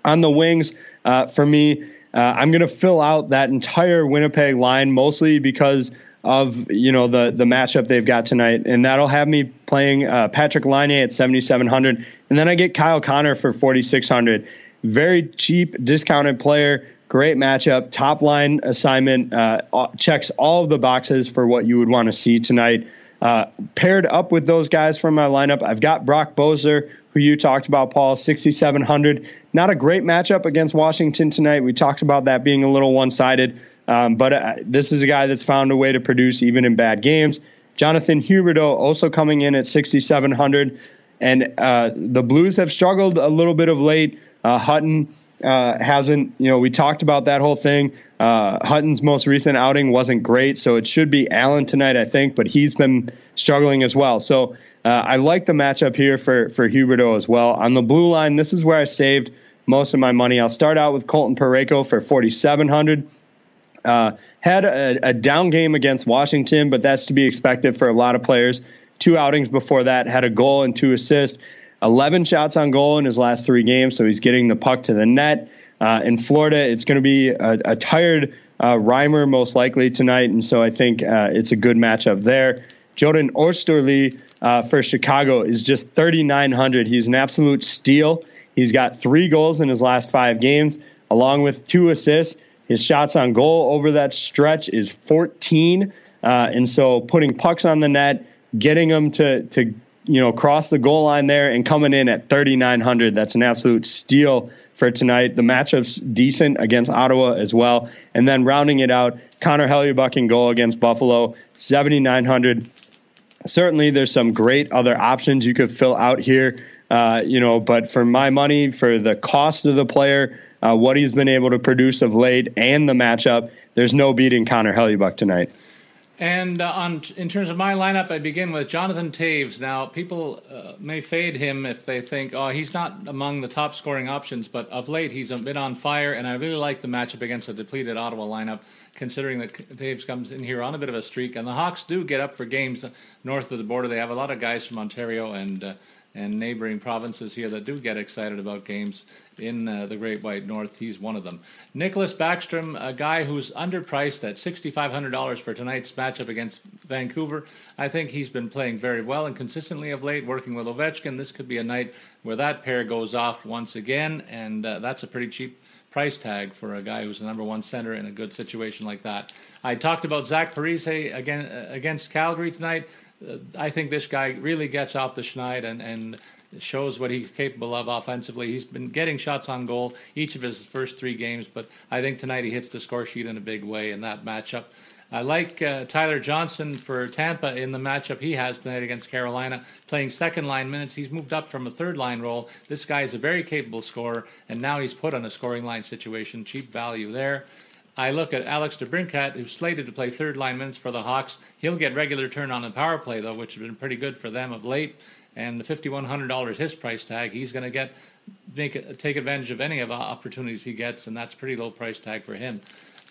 On the wings, uh, for me, uh, I'm going to fill out that entire Winnipeg line mostly because of you know the the matchup they've got tonight, and that'll have me playing uh, Patrik Laine at 7,700, and then I get Kyle Connor for 4,600. Very cheap, discounted player. Great matchup. Top line assignment uh, checks all of the boxes for what you would want to see tonight. Uh, paired up with those guys from my lineup, I've got Brock Boeser, who you talked about, Paul, 6,700. Not a great matchup against Washington tonight. We talked about that being a little one sided. Um, but uh, this is a guy that's found a way to produce even in bad games. Jonathan Huberdeau also coming in at 6,700. And uh, the Blues have struggled a little bit of late. Uh, Hutton uh, hasn't, you know, we talked about that whole thing. Uh, Hutton's most recent outing wasn't great, so it should be Allen tonight, I think, but he's been struggling as well. So uh, I like the matchup here for, for Huberdeau as well. On the blue line, this is where I saved most of my money. I'll start out with Colton Parayko for 4,700. Uh, had a, a, down game against Washington, but that's to be expected for a lot of players. Two outings before that, had a goal and two assists. 11 shots on goal in his last three games, so he's getting the puck to the net. Uh, in Florida, it's going to be a, a tired uh, Reimer most likely tonight, and so I think uh, it's a good matchup there. Jordan Oesterle uh, for Chicago is just 3,900. He's an absolute steal. He's got three goals in his last five games, along with two assists. His shots on goal over that stretch is 14. Uh, and so putting pucks on the net, getting them to, to you know, cross the goal line there and coming in at 3,900, that's an absolute steal for tonight. The matchup's decent against Ottawa as well. And then rounding it out, Connor Hellebuyck in goal against Buffalo, 7,900. Certainly, there's some great other options you could fill out here. Uh, you know, but for my money, for the cost of the player, uh, what he's been able to produce of late, and the matchup, there's no beating Connor Hellebuyck tonight. And uh, on in terms of my lineup, I begin with Jonathan Toews. Now, people uh, may fade him if they think, oh, he's not among the top scoring options, but of late he's been on fire, and I really like the matchup against a depleted Ottawa lineup, considering that Toews comes in here on a bit of a streak. And the Hawks do get up for games north of the border. They have a lot of guys from Ontario and uh, and neighboring provinces here that do get excited about games in uh, the Great White North. He's one of them. Nicklas Backstrom, a guy who's underpriced at $6,500 for tonight's matchup against Vancouver. I think he's been playing very well and consistently of late, working with Ovechkin. This could be a night where that pair goes off once again, and uh, that's a pretty cheap price tag for a guy who's the number one center in a good situation like that. I talked about Zach Parise again uh, against Calgary tonight. I think this guy really gets off the schneid and, and shows what he's capable of offensively. He's been getting shots on goal each of his first three games, but I think tonight he hits the score sheet in a big way in that matchup. I like uh, Tyler Johnson for Tampa in the matchup he has tonight against Carolina, playing second line minutes. He's moved up from a third line role. This guy is a very capable scorer, and now he's put on a scoring line situation. Cheap value there. I look at Alex DeBrincat, who's slated to play third line minutes for the Hawks. He'll get regular turn on the power play, though, which has been pretty good for them of late. And the $5,100 his price tag, he's going to get make take advantage of any of opportunities he gets, and that's pretty low price tag for him.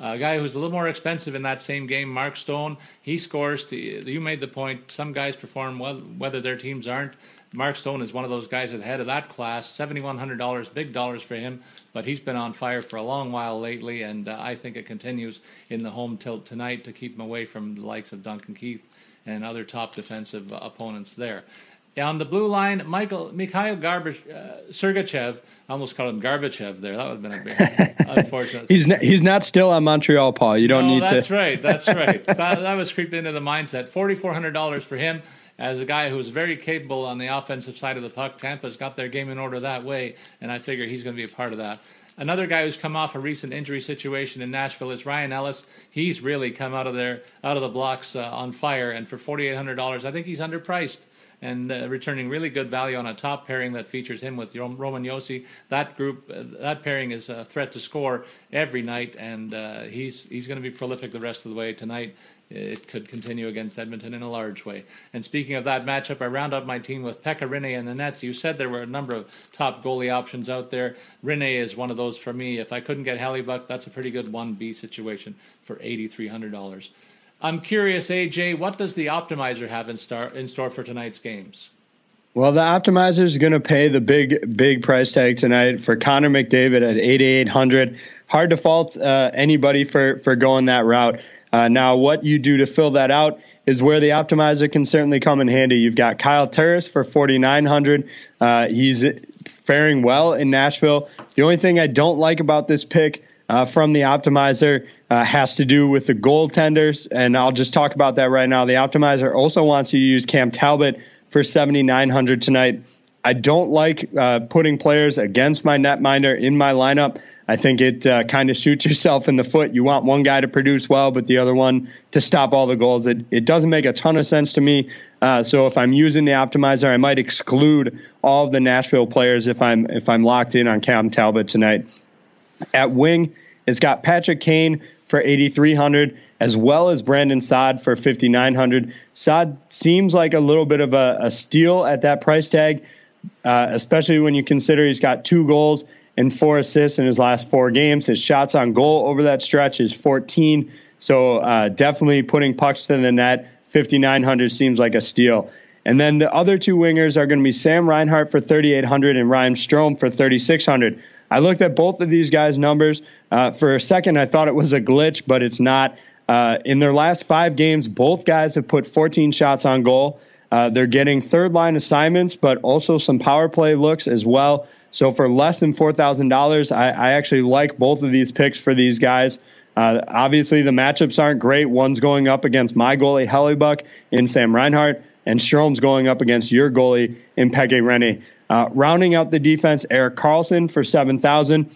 A guy who's a little more expensive in that same game, Mark Stone. He scores. To, you made the point. Some guys perform well, whether their teams aren't. Mark Stone is one of those guys at the head of that class. Seventy-one hundred dollars, big dollars for him. But he's been on fire for a long while lately, and uh, I think it continues in the home tilt tonight to keep him away from the likes of Duncan Keith and other top defensive opponents there. On the blue line, Michael Mikhail Garbage, uh, Sergachev, I almost called him Garbachev there. That would have been a big unfortunate. he's not, he's not still on Montreal, Paul. You don't no, need that's to. right. That's right. that, that was creeped into the mindset. Forty four hundred dollars for him as a guy who's very capable on the offensive side of the puck. Tampa's got their game in order that way, and I figure he's going to be a part of that. Another guy who's come off a recent injury situation in Nashville is Ryan Ellis. He's really come out of there, out of the blocks uh, on fire, and for forty eight hundred dollars, I think he's underpriced and uh, returning really good value on a top pairing that features him with Roman Josi. That group, uh, that pairing is a threat to score every night, and uh, he's he's going to be prolific the rest of the way tonight. It could continue against Edmonton in a large way. And speaking of that matchup, I round up my team with Pekka Rinne and the Nets. You said there were a number of top goalie options out there. Rinne is one of those for me. If I couldn't get Hellebuyck, that's a pretty good 1B situation for $8,300. I'm curious, AJ, what does the optimizer have in, star, in store for tonight's games? Well, the optimizer is going to pay the big, big price tag tonight for Connor McDavid at 8,800. Hard to fault uh, anybody for for going that route. Uh, now, what you do to fill that out is where the optimizer can certainly come in handy. You've got Kyle Turris for 4,900. Uh, he's faring well in Nashville. The only thing I don't like about this pick uh, from the optimizer uh, has to do with the goaltenders, and I'll just talk about that right now. The optimizer also wants you to use Cam Talbot for 7,900 tonight. I don't like uh, putting players against my netminder in my lineup. I think it uh, kind of shoots yourself in the foot. You want one guy to produce well, but the other one to stop all the goals. It, it doesn't make a ton of sense to me. Uh, so if I'm using the optimizer, I might exclude all of the Nashville players if I'm if I'm locked in on Cam Talbot tonight. At wing, it's got Patrick Kane for 8,300 as well as Brandon Saad for 5,900. Saad seems like a little bit of a, a steal at that price tag, uh, especially when you consider he's got two goals and four assists in his last four games. His shots on goal over that stretch is 14. So uh, definitely putting pucks to the net. 5,900 seems like a steal. And then the other two wingers are going to be Sam Reinhart for 3,800 and Ryan Strome for 3,600. I looked at both of these guys' numbers. Uh, for a second, I thought it was a glitch, but it's not. Uh, in their last five games, both guys have put 14 shots on goal. Uh, they're getting third line assignments, but also some power play looks as well. So for less than $4,000, I, I actually like both of these picks for these guys. Uh, obviously, the matchups aren't great. One's going up against my goalie, Hellebuyck, in Sam Reinhart, and Strome's going up against your goalie, in Pekka Rinne. Uh, rounding out the defense, Erik Karlsson for 7000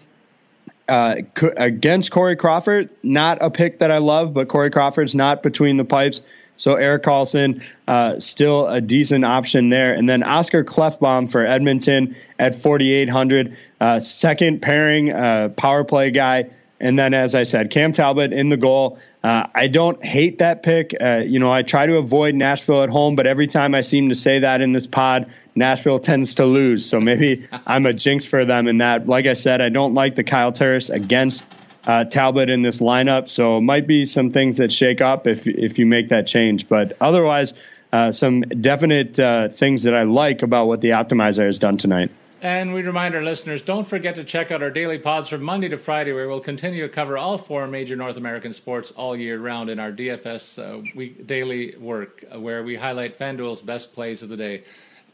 uh, against Corey Crawford, not a pick that I love, but Corey Crawford's not between the pipes. So Erik Karlsson, uh, still a decent option there. And then Oscar Klefbom for Edmonton at 4,800. Uh, second pairing uh, power play guy. And then, as I said, Cam Talbot in the goal. Uh, I don't hate that pick. Uh, you know, I try to avoid Nashville at home, but every time I seem to say that in this pod, Nashville tends to lose. So maybe I'm a jinx for them in that. Like I said, I don't like the Kyle Turris against uh, Talbot in this lineup. So it might be some things that shake up if if you make that change. But otherwise, uh, some definite uh, things that I like about what the optimizer has done tonight. And we remind our listeners don't forget to check out our daily pods from Monday to Friday, where we'll continue to cover all four major North American sports all year round in our DFS uh, week daily work, uh, where we highlight FanDuel's best plays of the day.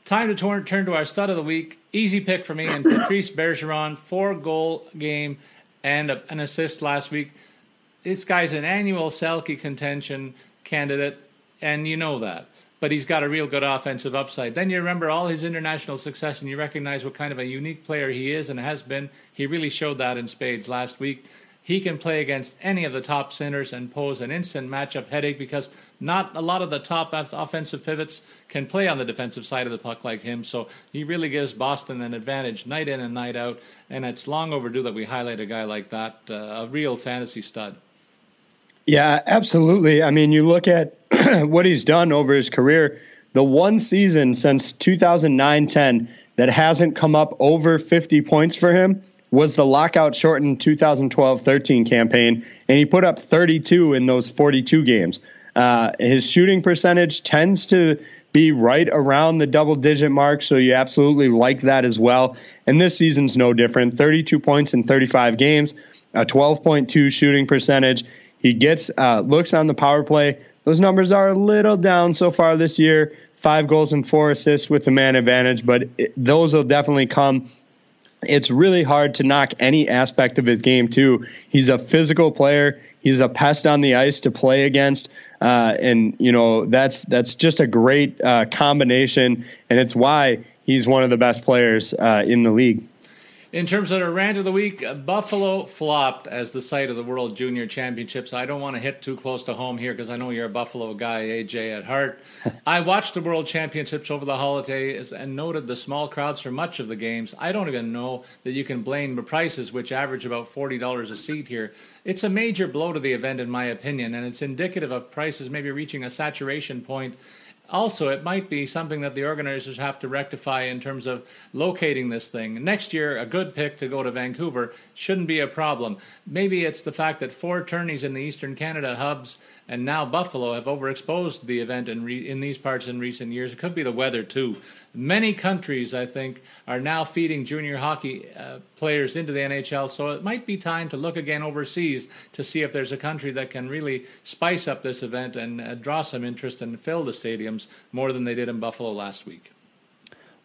Time to turn, turn to our stud of the week. Easy pick for me and Patrice Bergeron, four goal game and a, an assist last week. This guy's an annual Selke contention candidate, and you know that. But he's got a real good offensive upside. Then you remember all his international success, and you recognize what kind of a unique player he is and has been. He really showed that in spades last week. He can play against any of the top centers and pose an instant matchup headache because not a lot of the top offensive pivots can play on the defensive side of the puck like him. So he really gives Boston an advantage night in and night out. And it's long overdue that we highlight a guy like that, uh, a real fantasy stud. Yeah, absolutely. I mean, you look at what he's done over his career, the one season since 2009 10 that hasn't come up over 50 points for him was the lockout shortened 2012-13 campaign, and he put up 32 in those 42 games. Uh, his shooting percentage tends to be right around the double digit mark, so you absolutely like that as well. And this season's no different 32 points in 35 games, a 12.2 shooting percentage. He gets uh, looks on the power play. Those numbers are a little down so far this year. Five goals and four assists with the man advantage, but it, those will definitely come it's really hard to knock any aspect of his game too. He's a physical player. He's a pest on the ice to play against, uh, and you know that's that's just a great uh, combination, and it's why he's one of the best players uh, in the league. In terms of our rant of the week, Buffalo flopped as the site of the World Junior Championships. I don't want to hit too close to home here because I know you're a Buffalo guy, AJ, at heart. I watched the World Championships over the holidays and noted the small crowds for much of the games. I don't even know that you can blame the prices, which average about $40 a seat here. It's a major blow to the event, in my opinion, and it's indicative of prices maybe reaching a saturation point also, it might be something that the organizers have to rectify in terms of locating this thing. Next year, a good pick to go to Vancouver shouldn't be a problem. Maybe it's the fact that four tourneys in the Eastern Canada hubs and now Buffalo have overexposed the event in, re- in these parts in recent years. It could be the weather, too. Many countries, I think, are now feeding junior hockey uh, players into the NHL, so it might be time to look again overseas to see if there's a country that can really spice up this event and uh, draw some interest and fill the stadiums more than they did in Buffalo last week.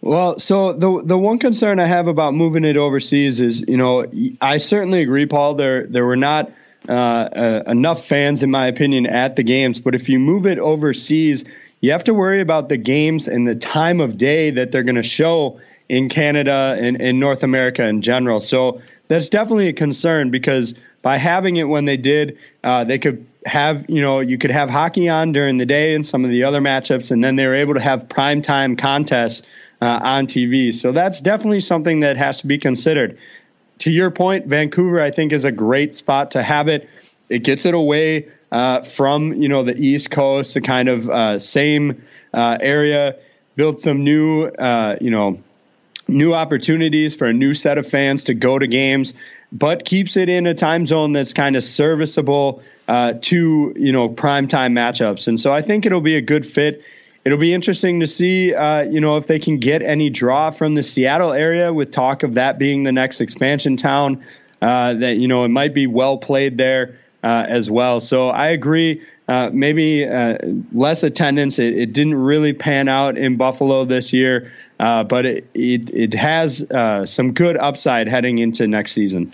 Well, so the the one concern I have about moving it overseas is, you know, I certainly agree, Paul. There there were not uh, uh, enough fans, in my opinion, at the games. But if you move it overseas, you have to worry about the games and the time of day that they're going to show in Canada and in North America in general. So that's definitely a concern because by having it when they did, uh, they could have you know you could have hockey on during the day and some of the other matchups, and then they were able to have prime time contests uh, on TV. So that's definitely something that has to be considered to your point, Vancouver, I think, is a great spot to have it. It gets it away uh, from you know the East Coast, the kind of uh, same uh, area. Built some new, uh, you know, new opportunities for a new set of fans to go to games, but keeps it in a time zone that's kind of serviceable uh, to you know prime time matchups. And so I think it'll be a good fit. It'll be interesting to see, you know, if they can get any draw from the Seattle area, with talk of that being the next expansion town. That you know it might be well played there uh, as well. So I agree. Uh, maybe uh, less attendance. It, it, didn't really pan out in Buffalo this year, uh, but it it, it has uh, some good upside heading into next season.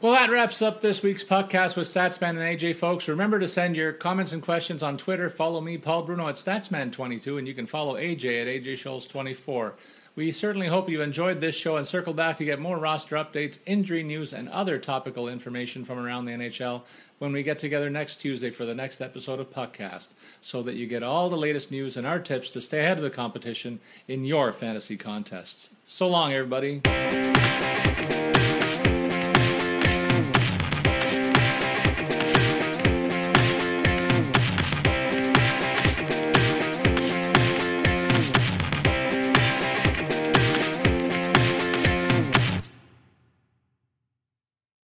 Well, that wraps up this week's podcast with Statsman and AJ, folks. Remember to send your comments and questions on Twitter. Follow me, Paul Bruno, at Statsman22, and you can follow AJ at AJ Scholz24. We certainly hope you enjoyed this show and circle back to get more roster updates, injury news, and other topical information from around the NHL when we get together next Tuesday for the next episode of Puckcast, so that you get all the latest news and our tips to stay ahead of the competition in your fantasy contests. So long, everybody.